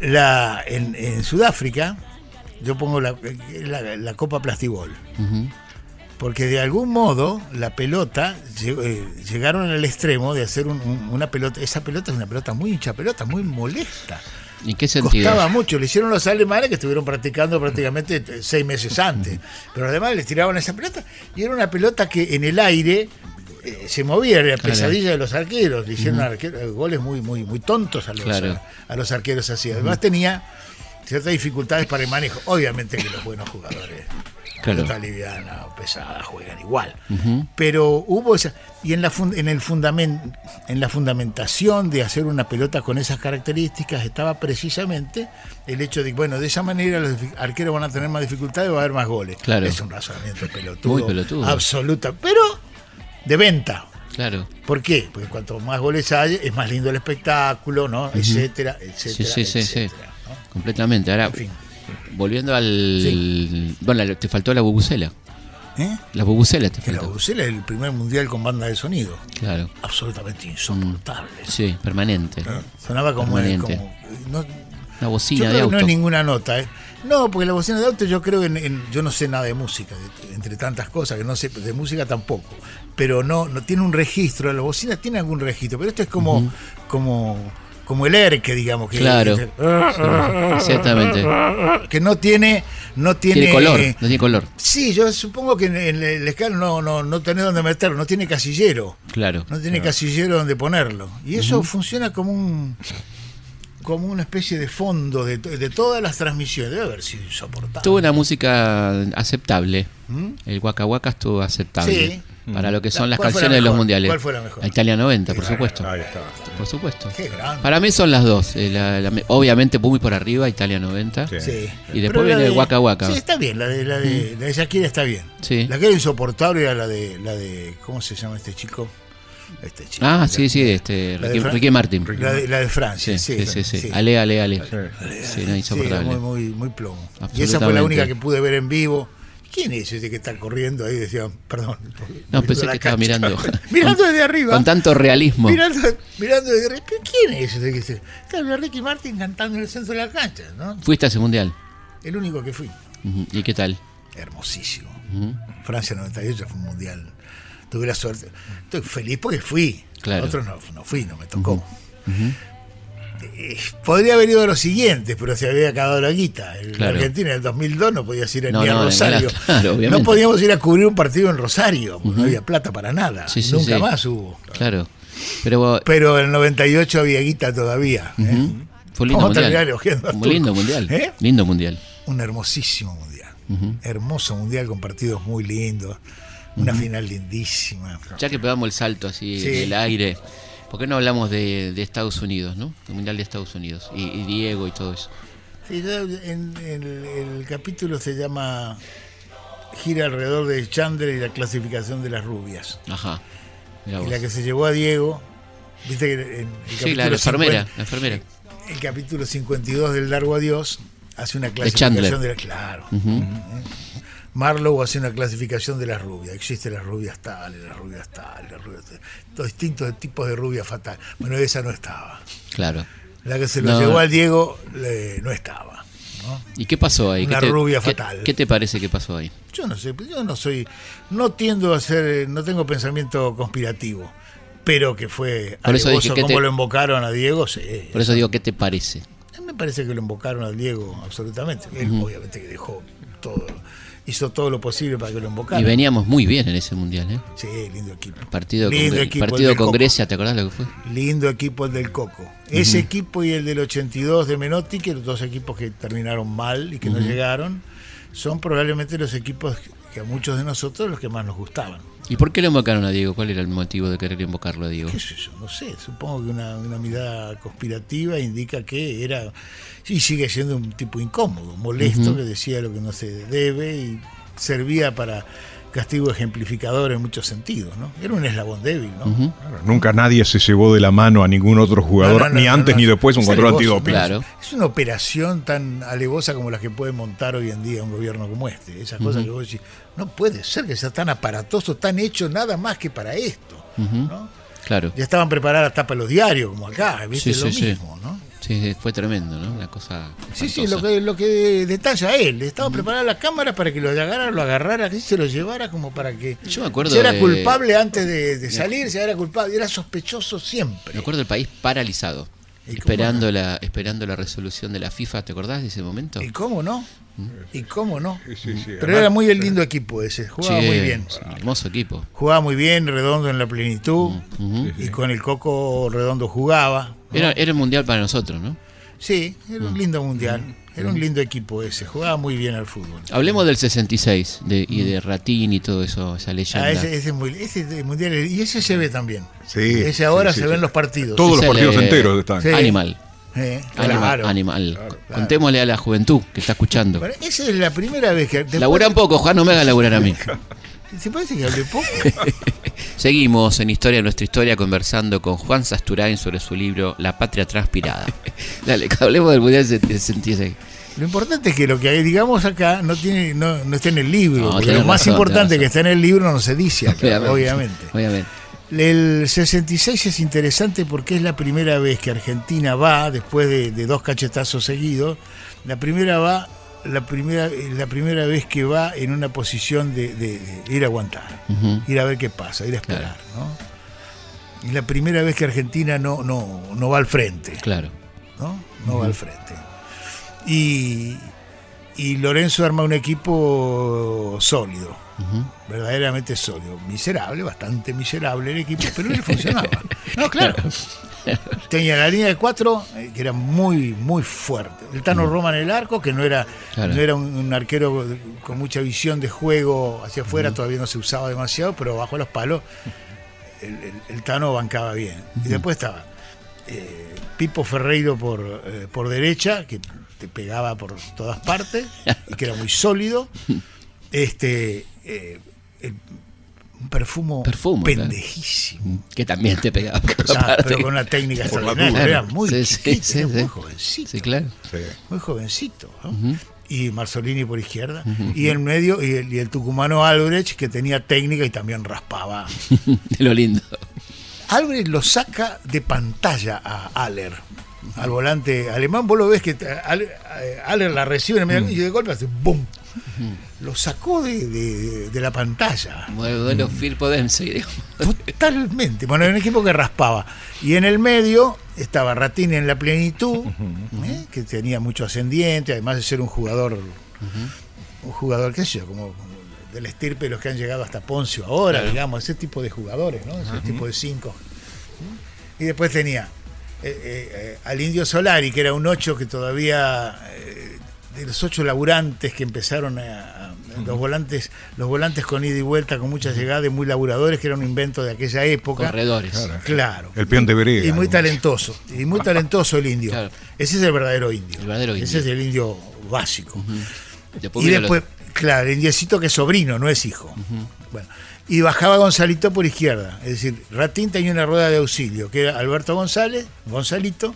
la, en, en Sudáfrica, yo pongo la, la, la Copa Plastibol. Porque de algún modo la pelota eh, llegaron al extremo de hacer un- un- una pelota. Esa pelota es una pelota muy hincha pelota, muy molesta. ¿En qué sentido? Costaba mucho. Le hicieron los alemanes que estuvieron practicando prácticamente seis meses antes. Pero además les tiraban esa pelota y era una pelota que en el aire eh, se movía, era la Claro. pesadilla de los arqueros. Le hicieron arquero- eh, goles muy, muy, muy tontos a los, Claro. a, a los arqueros así. Además tenía ciertas dificultades para el manejo. Obviamente que los buenos jugadores Claro. pelota liviana o pesada juegan igual. Pero hubo esa. Y en la, en, el fundamen- en la fundamentación de hacer una pelota con esas características estaba precisamente el hecho de que, bueno, de esa manera los arqueros van a tener más dificultades y va a haber más goles. Claro. Es un razonamiento pelotudo. Muy pelotudo. Absoluta. Pero de venta. Claro. ¿Por qué? Porque cuanto más goles hay, es más lindo el espectáculo, ¿no? Etcétera, etcétera. Sí, sí, sí, sí. Completamente. Ahora, En fin. volviendo al. Bueno, te faltó la bubucela. ¿Eh? La bubucela te Que la faltó. Bucela es el primer mundial con banda de sonido. Claro. Absolutamente insoportable. Sí, permanente. ¿no? Sonaba como, Permanente. como- no- Una yo bocina de que no auto. es ninguna nota. ¿eh? No, porque la bocina de auto yo creo en, en- yo no sé nada de música, de- entre tantas cosas que no sé de música tampoco. Pero no, no tiene un registro. La bocina tiene algún registro, pero esto es como, como, como el ERC, digamos que, Claro. que, Exactamente. que no tiene, no tiene, Tiene color. No tiene color. Sí, yo supongo que en el, el escala no, no, no tenés dónde meterlo, no tiene casillero. Claro. No tiene casillero donde ponerlo. Y eso funciona como un como una especie de fondo de, de todas las transmisiones. Debe haber sido insoportable. Tuvo una música aceptable. ¿Mm? El Waka Waka estuvo aceptable. Sí. Para lo que son las ¿Cuál fue la canciones de los mundiales. ¿Cuál fue la mejor? Italia 90, por supuesto. Ahí está. Por supuesto. Qué grande. Para mí son las dos. eh, la- la- obviamente muy por arriba, Italia 90. Sí. Sí. Y después Pero la viene el de- Waka Waka. Sí, está bien. La de, la de, la de Shakira está bien. Sí. La que era insoportable era la de, la de. ¿Cómo se llama este chico? Este chico. Ah, La- sí, sí, este, la de Ricky, Ricky Martin. La de, la de Francia. Sí, Sí, sí, sí. Ale, ale, ale. Sí, no, insoportable. muy, muy, muy plomo. Y esa fue la única que pude ver en vivo. ¿Quién es ese que está corriendo ahí? Decía, perdón. No, pensé que estaba mirando. mirando con- desde arriba. Con tanto realismo. Mirando, mirando desde arriba. ¿Pero ¿Quién es ese que dice? Estaba Ricky Martin cantando en el centro de la cancha, ¿no? Fuiste a ese mundial. El único que fui. ¿Y qué tal? Hermosísimo. Ujú. Francia 98 fue un mundial. Tuve la suerte. Estoy feliz porque fui. Claro. Otros no, no fui, no me tocó. Eh, Podría haber ido a los siguientes, pero se había acabado la guita. En Claro. Argentina en el 2002 no podías ir a- No, ni a no, Rosario. Claro, no podíamos ir a cubrir un partido en Rosario, porque no había plata para nada. Sí, sí, Nunca sí. más hubo. Claro. Pero Pero en el 98 había guita todavía. ¿eh? ujú, fue un lindo Vamos mundial. a lindo mundial. ¿Eh? Lindo mundial. Un hermosísimo mundial. Hermoso mundial con partidos muy lindos. Una final lindísima. Ya que pegamos el salto así Sí. en el aire, ¿por qué no hablamos de, de Estados Unidos, no? El mundial de Estados Unidos. Y, y Diego y todo eso. Sí, en, en el, el capítulo se llama Gira alrededor de Chandler y la clasificación de las rubias. Ajá. Y la que se llevó a Diego, viste que en el Sí, la, la enfermera. 50 La enfermera. el capítulo 52 del Largo Adiós hace una clasificación de, la claro. ¿eh? Marlowe hace una clasificación de las rubias. Existen las rubias tales, las rubias tales, las rubias tales. Los distintos tipos de rubias fatal. Bueno, esa no estaba. Claro. La que se lo No. llevó al Diego le- no estaba. ¿no? ¿Y qué pasó ahí? Una ¿Qué te- rubia qué- fatal. ¿Qué te parece que pasó ahí? Yo no sé, yo no soy, no tiendo a ser, no tengo pensamiento conspirativo, pero que fue Por eso dije te- lo invocaron a Diego, sí. Por eso digo, ¿qué te parece? Me parece que lo invocaron al Diego absolutamente. Él obviamente que dejó todo, hizo todo lo posible para que lo invocaran. Y veníamos muy bien en ese mundial, ¿eh? Sí, lindo equipo. Partido, Lindo con, equipo partido con. Grecia, ¿te acordás lo que fue? Lindo equipo el del Coco. Ese equipo y el del 82 de Menotti, que los dos equipos que terminaron mal y que no llegaron, son probablemente los equipos que a muchos de nosotros los que más nos gustaban. ¿Y por qué lo invocaron a Diego? ¿Cuál era el motivo de querer invocarlo a Diego? ¿Qué sé yo? No sé. Supongo que una, una mirada conspirativa indica que era. Y sigue siendo un tipo incómodo, molesto, que decía lo que no se debe y servía para castigo ejemplificador en muchos sentidos, ¿no? Era un eslabón débil, ¿no? Claro, nunca nadie se llevó de la mano a ningún otro jugador, No, no, no, ni no, antes no. ni después un Es control alevoso, antidoping. Claro. Es una operación tan alevosa como la que puede montar hoy en día un gobierno como este. Esas cosas que vos decís, no puede ser que sea tan aparatoso, tan hecho nada más que para esto. ¿no? Claro. Ya estaban preparadas las tapas de los diarios, como acá, ¿viste? Sí, lo sí, sí. mismo, ¿no? Sí, fue tremendo, ¿no? Una cosa. Sí, sí, lo que, lo que detalla él. Estaba preparada la cámara para que lo agarrara, lo agarrara, que se lo llevara como para que. Yo me acuerdo Si era de- culpable antes de, de salir, si era culpable, era sospechoso siempre. Me acuerdo del país paralizado. ¿Y cómo Esperando la, esperando la resolución de la FIFA, ¿te acordás de ese momento? ¿Y cómo no? ¿Y cómo no? Sí, sí, sí. Pero Además, era muy el lindo equipo ese, jugaba Sí, muy bien. Hermoso equipo. Jugaba muy bien, redondo en la plenitud, y con el coco redondo jugaba. Era, era el mundial para nosotros, ¿no? Sí, era un lindo mundial. Era un lindo equipo ese, jugaba muy bien al fútbol. Hablemos del 66 de, y de Ratín y todo eso, esa leyenda. Ah, ese, ese ese es mundial, y ese se ve también. Sí, ese ahora sí, se sí, ven sí. los partidos. Todos los partidos enteros están. Sí. Animal. Eh, Animal. claro. animal. Contémosle a la juventud que está escuchando. Bueno, esa es la primera vez que. Labura un poco, Juan, no me haga laburar a mí. ¿Se parece que hablé poco? Seguimos en Historia de nuestra historia conversando con Juan Sasturain sobre su libro La patria transpirada. Dale, que hablemos del Mundial 66. Lo importante es que lo que digamos acá no tiene no, no está en el libro. No, lo más razón, importante que está en el libro no se dice acá, Obviamente. obviamente. Obviamente. El 66 es interesante porque es la primera vez que Argentina va, después de, de dos cachetazos seguidos, la primera va, la primera, la primera vez que va en una posición de, de- de ir a aguantar, ir a ver qué pasa, ir a esperar, ¿no? Es la primera vez que Argentina no, no, no va al frente. Claro. ¿no? No va al frente. Y, y Lorenzo arma un equipo sólido, verdaderamente sólido. Miserable, bastante miserable el equipo, pero le funcionaba. No, claro. Tenía la línea de cuatro, eh, que era muy, muy fuerte. El Tano Roma en el arco, que no era, Claro. no era un, un arquero con mucha visión de juego hacia afuera, todavía no se usaba demasiado, pero bajo los palos el, el- el Tano bancaba bien. Y después estaba eh, Pipo Ferreiro por, eh, por derecha, que te pegaba por todas partes, y que era muy sólido. Este eh, el- un perfumo, Perfumo, claro. pendejísimo. Que también te pegaba por O sea, aparte. pero con una técnica extraordinaria. Era muy Sí, sí, chiquito, sí, era sí. muy jovencito. Sí, claro. Sí. Muy jovencito. ¿no? Y Marzolini por izquierda. Y en medio, y el, y el tucumano Albrecht, que tenía técnica y también raspaba. De lo lindo. Albrecht lo saca de pantalla a Aller, al volante alemán. Vos lo ves que eh, Aller la recibe en el medio y de golpe hace ¡bum! Lo sacó de, de- de la pantalla. Modelo Firpo Dempsey, digamos. Totalmente. Bueno, era un equipo que raspaba. Y en el medio estaba Ratini en la plenitud, ¿eh? que tenía mucho ascendiente, además de ser un jugador, un jugador, qué sé yo, como, del estirpe de los que han llegado hasta Poncio ahora, digamos, ese tipo de jugadores, ¿no? Ese tipo de cinco. Y después tenía eh, eh, eh, al Indio Solari, que era un ocho que todavía, eh, de los ocho laburantes que empezaron a, a- los volantes, los volantes con ida y vuelta, con mucha llegada, y muy laburadores, que era un invento de aquella época. Corredores. Claro. El peón de Verega. Y muy talentoso. Y muy talentoso el indio. Claro. Ese es el verdadero indio. El verdadero Ese indio. es el indio básico. Después y después, claro, el indiecito que es sobrino, no es hijo. Bueno, y bajaba Gonzalito por izquierda. Es decir, Ratín tenía una rueda de auxilio, que era Alberto González, Gonzalito,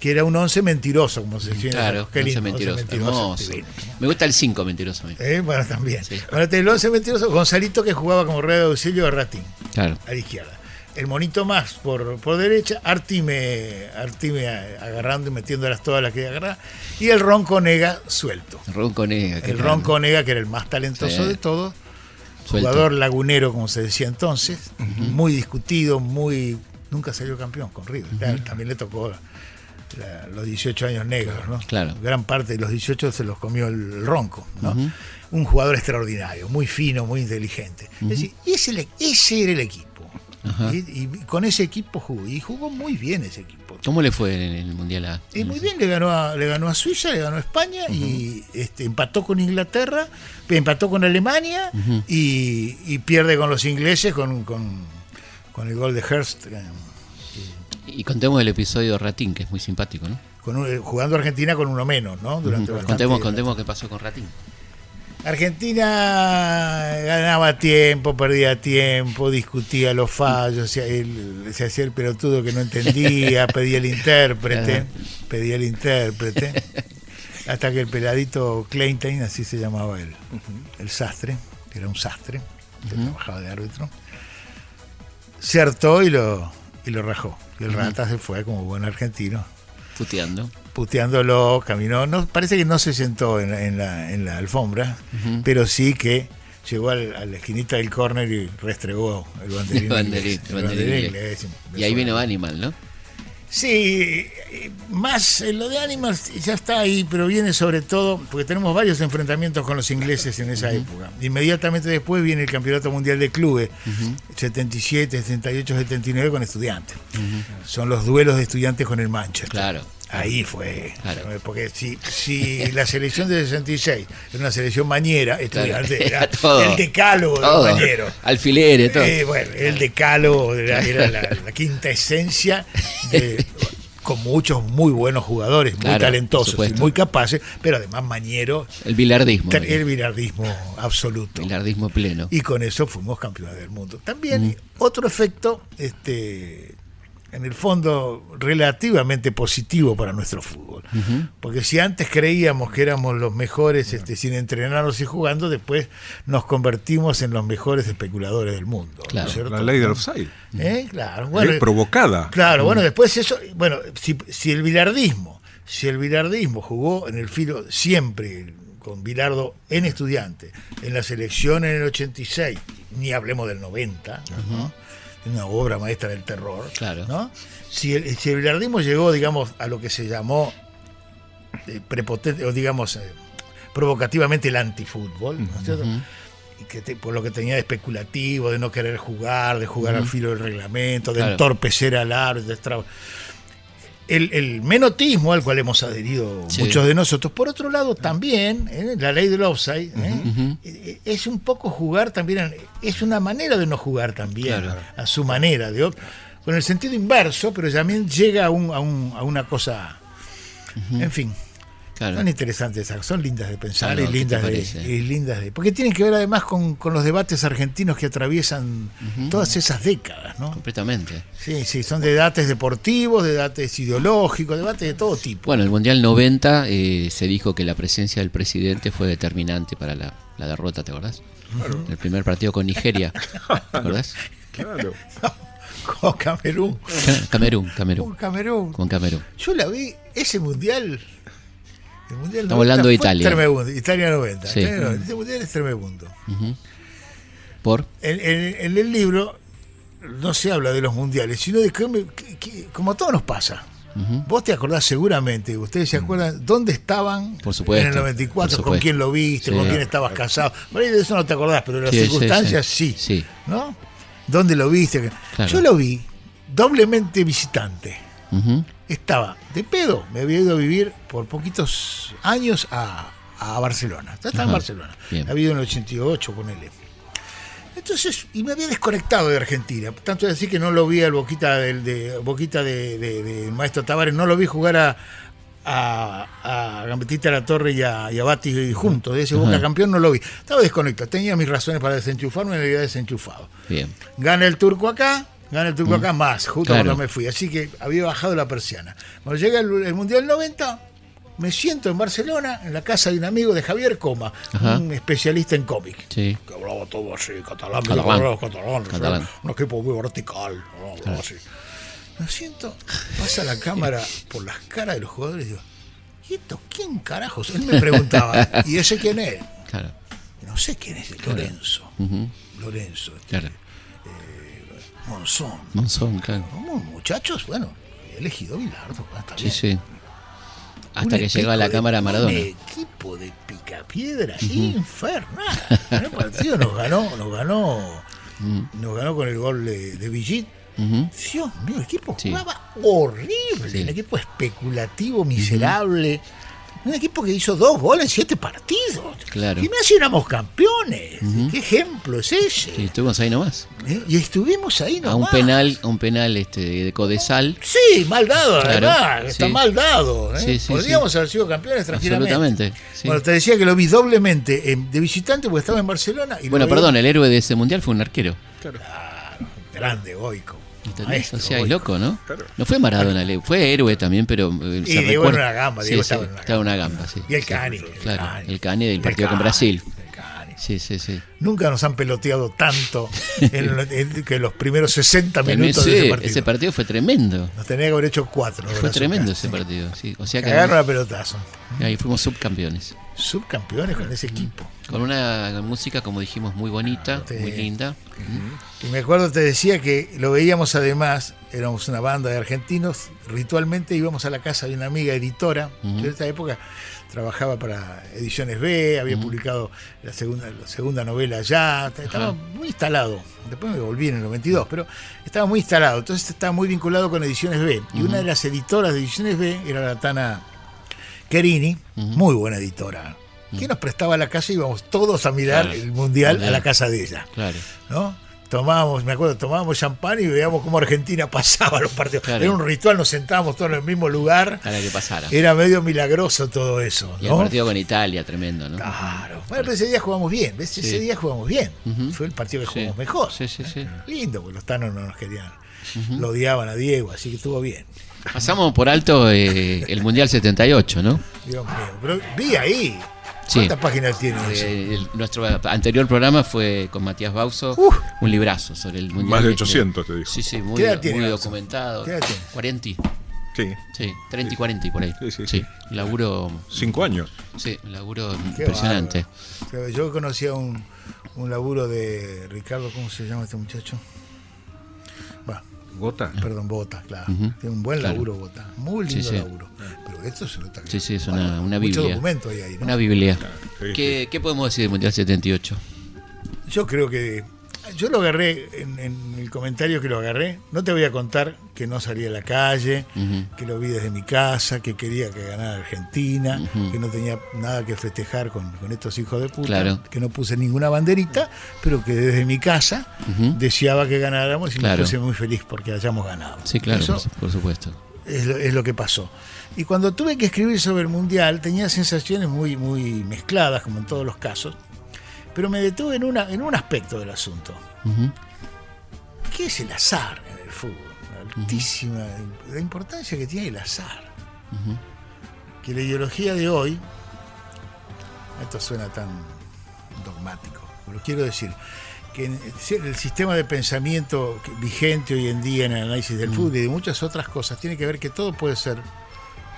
que era un once mentiroso, como se los- dice. Claro, once lindo, mentiroso. once Hermoso. divino. Me gusta el 5 mentiroso a mí. Eh, bueno, también. Sí. Bueno, tenía el once mentiroso, Gonzalito que jugaba como rueda de auxilio de Ratín Claro. a la izquierda. El monito más por, por derecha, Artime, Artime agarrando y metiéndolas todas las que agarraba, y el Ronco Nega suelto. Ronco Nega. El. Ronco Nega, que era el más talentoso Sí. de todos, jugador lagunero, como se decía entonces, muy discutido, muy nunca salió campeón con River. Claro, También le tocó la- los 18 años negros, ¿no? Claro. Gran parte de los 18 se los comió el, ronco, ¿no? Un jugador extraordinario, muy fino, muy inteligente. Es decir, ese, ese era el equipo. Y, y con ese equipo jugó. Y jugó muy bien ese equipo. ¿Cómo le fue en el Mundial A? Y muy bien, le ganó a, le ganó a Suiza, le ganó a España y este, empató con Inglaterra, empató con Alemania y, y pierde con los ingleses con, con, con el gol de Hurst, eh, Y contemos el episodio de Ratín, que es muy simpático, ¿no? con un- jugando Argentina con uno menos, ¿no? Durante Contemos, contemos qué pasó con Ratín. Argentina ganaba tiempo, perdía tiempo, discutía los fallos, se, él- se hacía el pelotudo que no entendía, pedía el intérprete, pedía el intérprete, hasta que el peladito Kleintine, así se llamaba él, el sastre, que era un sastre, que trabajaba de árbitro, se hartó y lo, y lo rajó. Y el rata se fue como buen argentino Puteando. puteándolo, caminó. No, parece que no se sentó en la, en la, en la alfombra, pero sí que llegó al- a la esquinita del córner y restregó el banderín. El banderín, el el banderín Y ahí vino Animal, ¿no? Sí, eh, más eh, lo de Animals ya está ahí, pero viene sobre todo porque tenemos varios enfrentamientos con los ingleses en esa época. Inmediatamente después viene el Campeonato Mundial de Clubes, 77, 78, 79 con estudiantes. Son los duelos de estudiantes con el Manchester. Claro. Ahí fue. Claro. Porque si, si la selección de 66 era una selección mañera, estudiante Claro. era Todo. el decálogo de los mañeros. Alfileres, todo. Eh, bueno, el decálogo era, era la, la quinta esencia de- con muchos muy buenos jugadores, muy Claro, talentosos y muy capaces, pero además mañero, El bilardismo. el bilardismo absoluto. Bilardismo pleno. Y con eso fuimos campeones del mundo. También otro efecto, este, en el fondo, relativamente positivo para nuestro fútbol. Porque si antes creíamos que éramos los mejores este, sin entrenarnos y jugando, después nos convertimos en los mejores especuladores del mundo. ¿no es Claro. cierto? La ley del offside. ¿Eh? Claro, Ley bueno, provocada. Claro, bueno, después eso, bueno, si, si el bilardismo, si el bilardismo jugó en el filo siempre con Bilardo en estudiante, en la selección en el 86, ni hablemos del 90, ¿no? Una obra maestra del terror, Claro. ¿no? Si el, si el bilardismo llegó, digamos, a lo que se llamó eh, prepotente, o digamos, eh, provocativamente el antifútbol, ¿no es cierto? y que te- por lo que tenía de especulativo, de no querer jugar, de jugar al filo del reglamento, de Claro. entorpecer al árbitro. de El, el menotismo al cual hemos adherido Sí. muchos de nosotros, por otro lado también, ¿eh? la ley del offside, ¿eh? Eh, es un poco jugar también, es una manera de no jugar también, Claro. a su manera, de, con el sentido inverso, pero también llega a, un- a un- a una cosa, en fin, Claro. son interesantes esas, son lindas de pensar Claro, y ¿qué te lindas de, y lindas de. Porque tienen que ver además con, con los debates argentinos que atraviesan todas esas décadas, ¿no? Completamente. Sí, sí, son debates deportivos, debates ideológicos, debates de todo tipo. Bueno, el Mundial 90 eh, se dijo que la presencia del presidente fue determinante para la, la derrota, ¿te acordás? El primer partido con Nigeria, ¿te acordás? Claro. Con Camerún. Camerún, Con Camerún. Camerún. Con Camerún. Yo la vi, ese mundial. El mundial Estamos hablando de Italia. tremebundo, Italia 90. Sí. Italia 90. Ese mundial es tremebundo. ¿Por? En, en- en el libro no se habla de los mundiales, sino de que, que- que- como a todos nos pasa. Vos te acordás seguramente, ustedes se acuerdan dónde estaban. Por supuesto, en el 94, por con quién lo viste, Sí. con quién estabas casado. Por ahí de eso no te acordás, pero de las Sí, circunstancias sí. sí. ¿No? ¿Dónde lo viste? Claro. Yo lo vi doblemente visitante. Estaba de pedo, me había ido a vivir por poquitos años a, a Barcelona. Ya estaba en Ajá, Barcelona. bien. Había ido en el 88 con él. Entonces, y me había desconectado de Argentina. Tanto es decir que no lo vi al Boquita del de, Boquita de, maestro Tavares, no lo vi jugar a, a, a Gambetita La Torre y a, y a Bati juntos. De ese Boca Ajá. campeón no lo vi. Estaba desconectado. Tenía mis razones para desenchufarme, me había desenchufado. Bien. Gana el turco acá, gana el turco acá más, justo Claro. cuando me fui. Así que había bajado la persiana. Cuando llega el, el Mundial 90, me siento en Barcelona, en la casa de un amigo de Javier Coma, Ajá. un especialista en cómic. Sí. Que hablaba todo así, catalán, Catalán. que hablaba catalán, un equipo muy vertical. hablaba así. Me siento, pasa la cámara por las caras de los jugadores y digo, ¿y esto quién carajos? Él me preguntaba, ¿y ese quién es? Claro. No sé quién es, Lorenzo. Lorenzo, Claro. Monzón. Monzón, claro. ¿Cómo, muchachos? Bueno, había elegido Bilardo. ah, está Sí, bien. sí. Hasta Un que llegó a la de- cámara Maradona. Un equipo de picapiedra infernal. El partido nos ganó, nos ganó, nos ganó con el gol de, de Villit. Dios mío, el equipo Sí. jugaba horrible, Sí. un equipo especulativo, miserable. Un equipo que hizo dos goles en siete partidos. Claro. Y si éramos campeones. ¿Qué ejemplo es ese? Sí, estuvimos ahí nomás. ¿Eh? Y estuvimos ahí nomás. A un penal, a un penal este de Codesal. Sí, mal dado, Claro, además. Está mal dado. ¿eh? Sí, sí, Podríamos haber sido campeones tranquilamente. Absolutamente. Bueno, te decía que lo vi doblemente en- de visitante porque estaba en Barcelona. Y lo Bueno, vi- perdón, el héroe de ese mundial fue un arquero. Grande, Goico. Maestro, o sea, es loco, ¿no? Claro. No fue Maradona, le- fue héroe también, pero eh, Y Diego una gamba, Sí, Diego sí, estaba en una estaba en una gamba, sí. Y el Cani. Claro, el Cani del El partido con Brasil. Sí, sí, sí. Nunca nos han peloteado tanto en, que los primeros 60 También, minutos de ese partido. ese partido fue tremendo. Nos tenía que haber hecho cuatro. Fue tremendo ese partido, sí. O sea que Cagaron a pelotazo. ahí fuimos subcampeones. Subcampeones con ese equipo. Con una música, como dijimos, muy bonita, Sí. muy linda. Y me acuerdo, te decía que lo veíamos además, éramos una banda de argentinos, ritualmente íbamos a la casa de una amiga editora, que en esta época trabajaba para Ediciones B, había publicado la segunda, la segunda novela ya, estaba muy instalado. Después me volví en el 92, pero estaba muy instalado, entonces estaba muy vinculado con Ediciones B. Y una de las editoras de Ediciones B era la Tana Querini, muy buena editora, que nos prestaba la casa y íbamos todos a mirar Claro. el mundial a la casa de ella. Claro. ¿no? Tomábamos, me acuerdo, tomábamos champán y veíamos cómo Argentina pasaba los partidos. Claro. Era un ritual, nos sentábamos todos en el mismo lugar. Para que pasara. Era medio milagroso todo eso, Y el partido con Italia, tremendo, ¿no? Claro. Bueno, pero ese día jugamos bien, ¿ves? Ese día jugamos bien. Fue el partido que Sí. jugamos mejor. Sí, sí, sí. Lindo, porque los tanos no nos querían. Lo odiaban a Diego, así que estuvo bien. Pasamos por alto eh, el Mundial 78, ¿no? Dios mío. Pero vi ahí. Sí. ¿Cuántas páginas tiene eso? Eh, el- nuestro anterior programa fue con Matías Bauso, Uf. un librazo sobre el Mundial. Más de este. 800, te digo. Sí, sí, muy, ¿Qué edad tiene muy Bauso? documentado. ¿Qué edad tiene? 40, Sí, sí, 30 y 40 y por ahí. Sí, sí, sí. laburo, cinco años. sí, laburo Qué impresionante. bárbaro. Yo conocía un, un laburo de Ricardo, ¿cómo se llama este muchacho? ¿Gota? perdón, Bota, claro. Tiene un buen Claro. laburo Bota. Muy lindo Sí, sí. laburo. Pero esto se nota que Sí, sí, es bueno, una, una Mucho biblia. documento hay ahí, ¿no? Una biblia. sí, ¿Qué, qué podemos decir del Mundial 78? Yo creo que. Yo lo agarré en, en el comentario que lo agarré. No te voy a contar que no salí a la calle, que lo vi desde mi casa, que quería que ganara Argentina, que no tenía nada que festejar con, con estos hijos de puta, Claro. que no puse ninguna banderita, pero que desde mi casa Ujú. deseaba que ganáramos y Claro. me puse muy feliz porque hayamos ganado. Sí, claro, Eso por supuesto. es lo, es lo que pasó. Y cuando tuve que escribir sobre el Mundial tenía sensaciones muy, muy mezcladas, como en todos los casos, pero me detuve en, una, en un aspecto del asunto. ¿Qué es el azar en el fútbol? La altísima la importancia que tiene el azar. Que la ideología de hoy, esto suena tan dogmático, pero quiero decir que el sistema de pensamiento vigente hoy en día en el análisis del fútbol y de muchas otras cosas tiene que ver que todo puede ser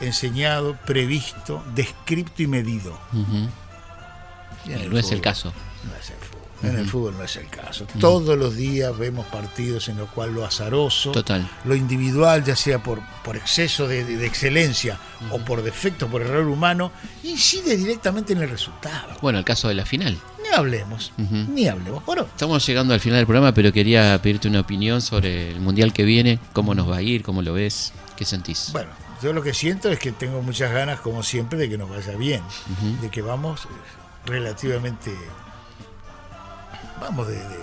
enseñado, previsto, descrito y medido. No es el caso. No es el fútbol. En el fútbol no es el caso. Todos los días vemos partidos en los cuales lo azaroso, Total. lo individual, ya sea por, por exceso de, de excelencia o por defecto, por error humano, incide directamente en el resultado. Bueno, el caso de la final. Ni hablemos, ni hablemos. Bueno, Estamos llegando al final del programa, pero quería pedirte una opinión sobre el mundial que viene, cómo nos va a ir, cómo lo ves, qué sentís. bueno, yo lo que siento es que tengo muchas ganas, como siempre, de que nos vaya bien, de que vamos eh, relativamente, vamos de, de- de-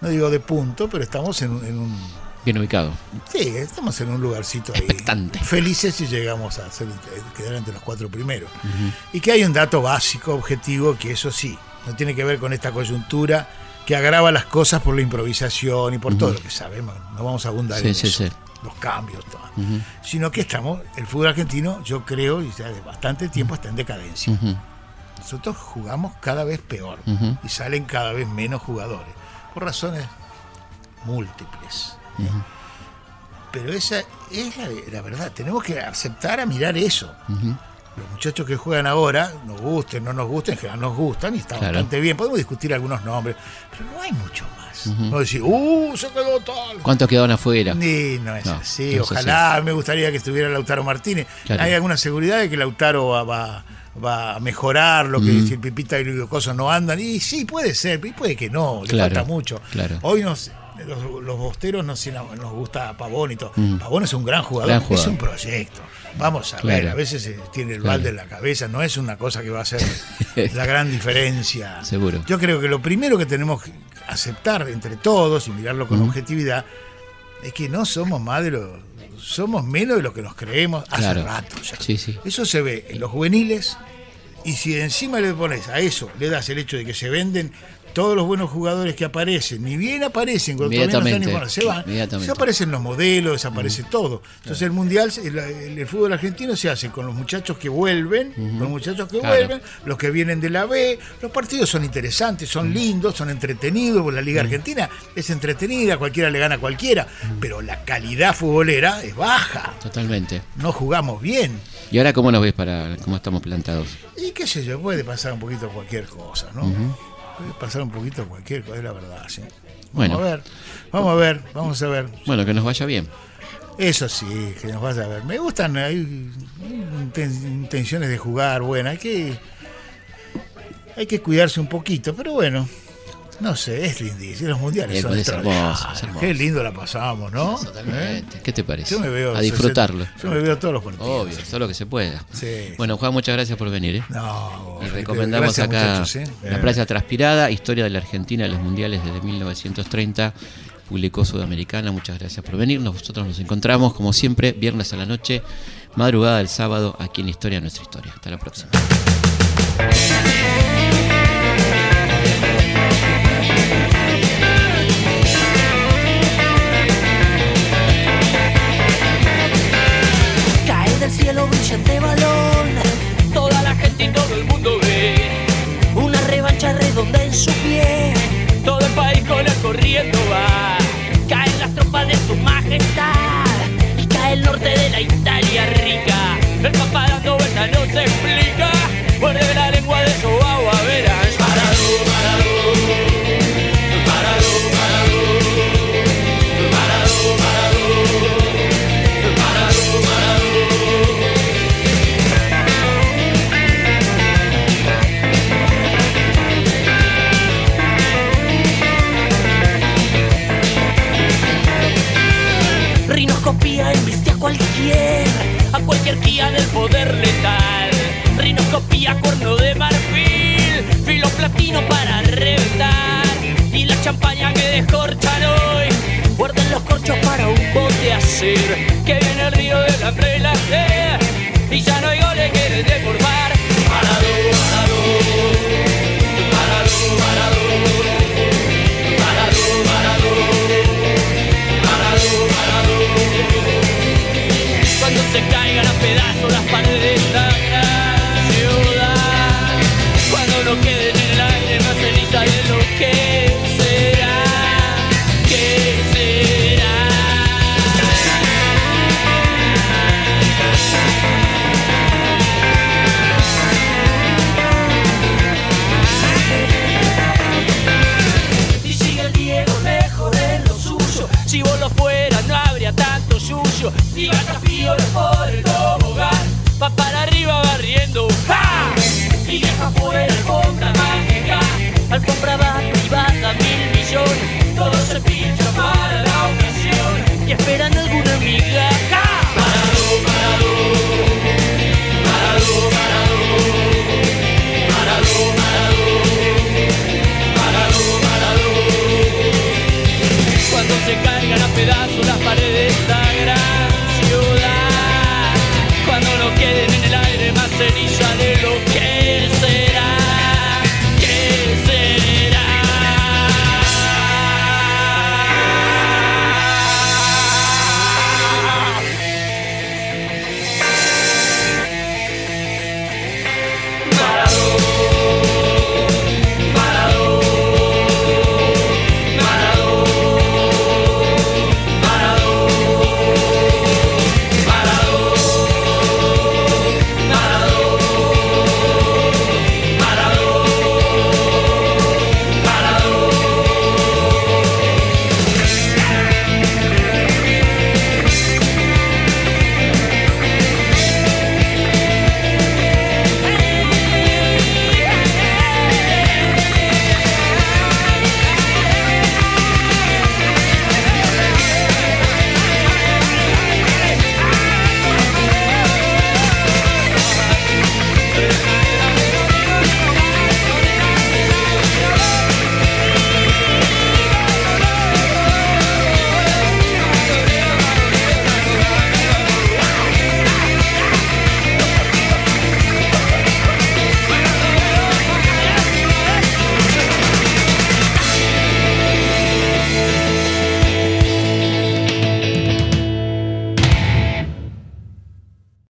no digo de punto, pero estamos en, un- en un Bien ubicado. Sí, estamos en un lugarcito ahí. Expectante. Felices si llegamos a ser- quedar entre los cuatro primeros. Y que hay un dato básico, objetivo, que eso sí, no tiene que ver con esta coyuntura que agrava las cosas por la improvisación y por todo lo que sabemos. No vamos a abundar Sí, en sí, eso. sí. Los cambios, todo. Sino que estamos, el fútbol argentino, yo creo, y ya de bastante tiempo está en decadencia. Nosotros jugamos cada vez peor y salen cada vez menos jugadores, por razones múltiples. Pero esa es la, la verdad, tenemos que aceptar a mirar eso. Los muchachos que juegan ahora, nos gusten, no nos gusten, en general nos gustan y Claro. bastante bien. Podemos discutir algunos nombres, pero no hay mucho más. No decir, uh, se quedó tal. ¿Cuántos quedaron afuera? Ni, no es No, así. no es Ojalá me gustaría que estuviera Lautaro Martínez. Claro. Hay alguna seguridad de que Lautaro va, va, va a mejorar lo que Mm. si el Pipita y los cosas no andan. Y sí, puede ser, y puede que no, le falta mucho. claro. Hoy nos, los, los bosteros nos, nos gusta Pavón y todo. Pavón es un gran jugador, Mm. Gran jugador. es un proyecto. Vamos a Claro. ver, a veces tiene el balde en la cabeza, no es una cosa que va a ser la gran diferencia. Seguro. Yo creo que lo primero que tenemos que aceptar entre todos y mirarlo con objetividad es que no somos más de lo somos menos de lo que nos creemos hace Claro. rato ya. Sí, sí. Eso se ve en los juveniles y si encima le pones a eso, le das el hecho de que se venden todos los buenos jugadores que aparecen, ni bien aparecen, cuando todavía no están bueno, se van, desaparecen los modelos, desaparece todo. Entonces el mundial, el, el- el fútbol argentino se hace con los muchachos que vuelven, con los muchachos que Claro. vuelven, los que vienen de la B, los partidos son interesantes, son lindos, son entretenidos, la Liga Argentina es entretenida, cualquiera le gana a cualquiera, pero la calidad futbolera es baja, Totalmente. no jugamos bien. ¿Y ahora cómo nos ves para cómo estamos plantados? Y qué sé yo, puede pasar un poquito cualquier cosa, ¿no? Puede pasar un poquito cualquier cosa, es la verdad, sí. Vamos Bueno. a ver, vamos a ver, vamos a ver. Bueno, que nos vaya bien. Eso sí, que nos vaya a ver. Me gustan, hay, hay inten- intenciones de jugar, bueno, hay que hay que cuidarse un poquito, pero bueno, no sé, es lindísimo. Los mundiales Eh, son pues es hermoso. Qué lindo la pasamos, ¿no? Totalmente. ¿Qué te parece? Yo me veo a disfrutarlo. Yo me veo todos los partidos. Obvio, todo lo que se pueda. Sí. Bueno, Juan, muchas gracias por venir. ¿eh? No, Y recomendamos gracias, acá ¿eh? La playa transpirada, historia de la Argentina de los mundiales desde 1930, publicó Sudamericana. Muchas gracias por venir. Nosotros nos encontramos, como siempre, viernes a la noche, madrugada del sábado, aquí en Historia de Nuestra Historia. Hasta la próxima. Brillante balón, toda la gente y todo el mundo ve una revancha redonda en su pie. Todo el país con él corriendo va. Caen las tropas de su majestad y cae el norte de la Italia rica. El papá dando vueltas no se explica. ser.